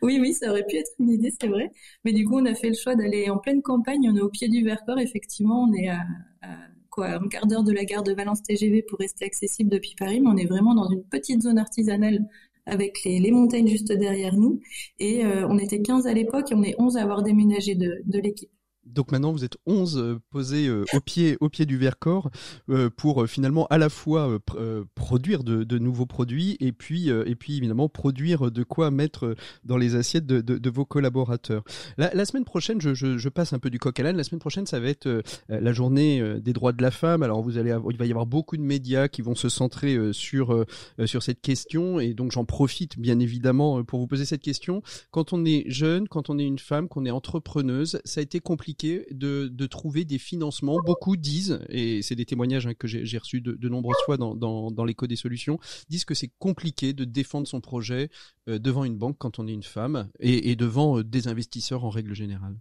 Oui, oui, ça aurait pu être une idée, c'est vrai. Mais du coup, on a fait le choix d'aller en pleine campagne. On est au pied du Vercors, effectivement. On est à, à quoi, un quart d'heure de la gare de Valence TGV pour rester accessible depuis Paris. Mais on est vraiment dans une petite zone artisanale avec les, les montagnes juste derrière nous. Et euh, on était 15 à l'époque et on est 11 à avoir déménagé de, de l'équipe. Donc maintenant vous êtes 11 euh, posés euh, au pied au pied du Vercors euh, pour euh, finalement à la fois pr- produire de, nouveaux produits et puis et puis évidemment produire de quoi mettre dans les assiettes de, vos collaborateurs. La, semaine prochaine, je, passe un peu du coq à l'âne. La semaine prochaine, ça va être la journée des droits de la femme. Alors vous allez il va y avoir beaucoup de médias qui vont se centrer sur sur cette question et donc j'en profite bien évidemment pour vous poser cette question. Quand on est jeune, quand on est une femme, qu'on est entrepreneuse, ça a été compliqué de, trouver des financements. Beaucoup disent, et c'est des témoignages hein, que j'ai reçus de, nombreuses fois dans, dans, dans l'écho des solutions, disent que c'est compliqué de défendre son projet euh, devant une banque quand on est une femme et, devant euh, des investisseurs en règle générale.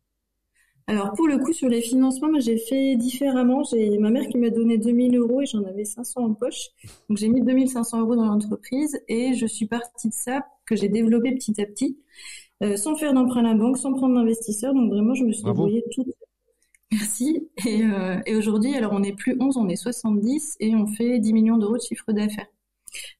Alors pour le coup sur les financements, j'ai fait différemment. J'ai ma mère qui m'a donné 2000 euros et j'en avais 500 en poche. Donc j'ai mis 2500 euros dans l'entreprise et je suis partie de ça que j'ai développé petit à petit, euh, sans faire d'emprunt à la banque, sans prendre d'investisseur. Donc vraiment je me suis débrouillée toute. Merci. Et, euh, et aujourd'hui, alors on n'est plus 11, on est 70 et on fait 10 millions d'euros de chiffre d'affaires.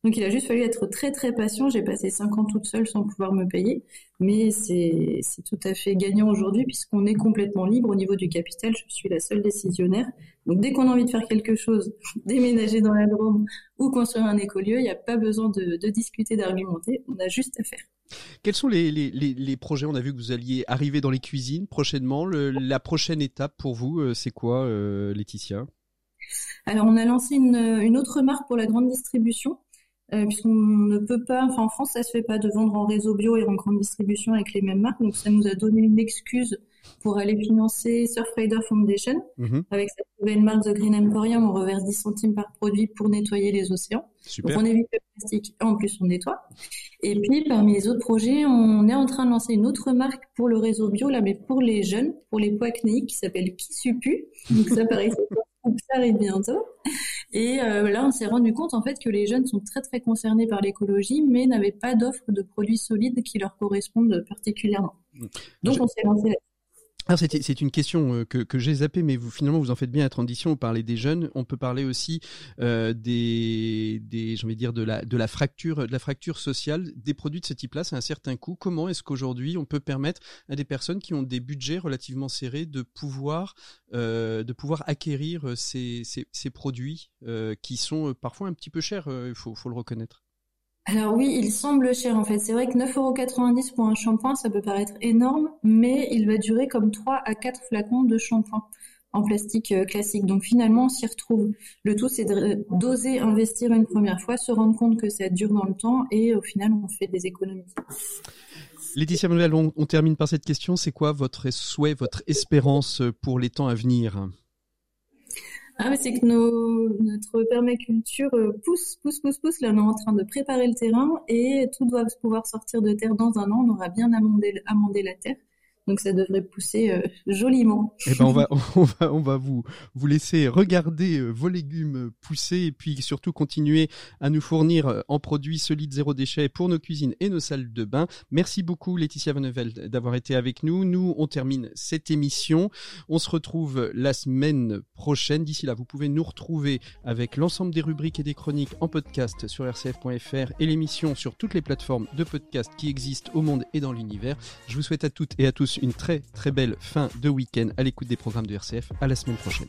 Donc il a juste fallu être très très patient. J'ai passé 5 ans toute seule sans pouvoir me payer, mais c'est c'est tout à fait gagnant aujourd'hui puisqu'on est complètement libre au niveau du capital. Je suis la seule décisionnaire. Donc dès qu'on a envie de faire quelque chose, déménager dans la Drôme ou construire un écolieu, il n'y a pas besoin de, de discuter, d'argumenter. On a juste à faire. Quels sont les, projets On a vu que vous alliez arriver dans les cuisines prochainement. La prochaine étape pour vous, euh, c'est quoi, euh, Laetitia? Alors, on a lancé une, autre marque pour la grande distribution, euh, ne peut pas, en France, ça se fait pas de vendre en réseau bio et en grande distribution avec les mêmes marques, donc ça nous a donné une excuse pour aller financer Surfrider Foundation. Mhm. Avec cette nouvelle marque The Green Emporium, on reverse 10 centimes par produit pour nettoyer les océans. Super. Donc on évite le plastique et en plus on nettoie. Et puis parmi les autres projets, on est en train de lancer une autre marque pour le réseau bio, là, mais pour les jeunes, pour les poids acnéiques, qui s'appelle Kisupu. Donc ça pareil, ça arrive bientôt. Et euh, là, on s'est rendu compte en fait que les jeunes sont très très concernés par l'écologie, mais n'avaient pas d'offre de produits solides qui leur correspondent particulièrement. Donc Je- on s'est lancé là. Alors c'est une question euh, que, j'ai zappée, mais vous finalement vous en faites bien la transition. Vous parlez des jeunes, on peut parler aussi euh, des, des de dire de la fracture de la fracture sociale des produits de ce type-là. C'est un certain coût. Comment est-ce qu'aujourd'hui on peut permettre à des personnes qui ont des budgets relativement serrés de pouvoir euh, de pouvoir acquérir ces, produits qui sont parfois un petit peu chers. Il faut le reconnaître? Alors oui, il semble cher en fait. C'est vrai que 9,90€ pour un shampoing, ça peut paraître énorme, mais il va durer comme 3 à 4 flacons de shampoing en plastique euh, classique. Donc finalement, on s'y retrouve. Le tout, c'est de- d'oser investir une première fois, se rendre compte que ça dure dans le temps et au final, on fait des économies. Laetitia Manuel, on, on termine par cette question. C'est quoi votre souhait, votre espérance pour les temps à venir? Ah, mais c'est que notre permaculture euh, pousse, pousse, pousse, pousse. Là, on est en train de préparer le terrain et tout doit pouvoir sortir de terre dans un an. On aura bien amendé, amendé la terre. Donc ça devrait pousser euh, joliment. Eh ben on va on va on va vous vous laisser regarder euh, vos légumes pousser et puis surtout continuer à nous fournir euh, en produits solides zéro déchet pour nos cuisines et nos salles de bain. Merci beaucoup Laetitia Vannevel d'avoir été avec nous. Nous on termine cette émission. On se retrouve la semaine prochaine. D'ici là, vous pouvez nous retrouver avec l'ensemble des rubriques et des chroniques en podcast sur rcf.fr et l'émission sur toutes les plateformes de podcast qui existent au monde et dans l'univers. Je vous souhaite à toutes et à tous une très très belle fin de week-end à l'écoute des programmes de RCF. À la semaine prochaine.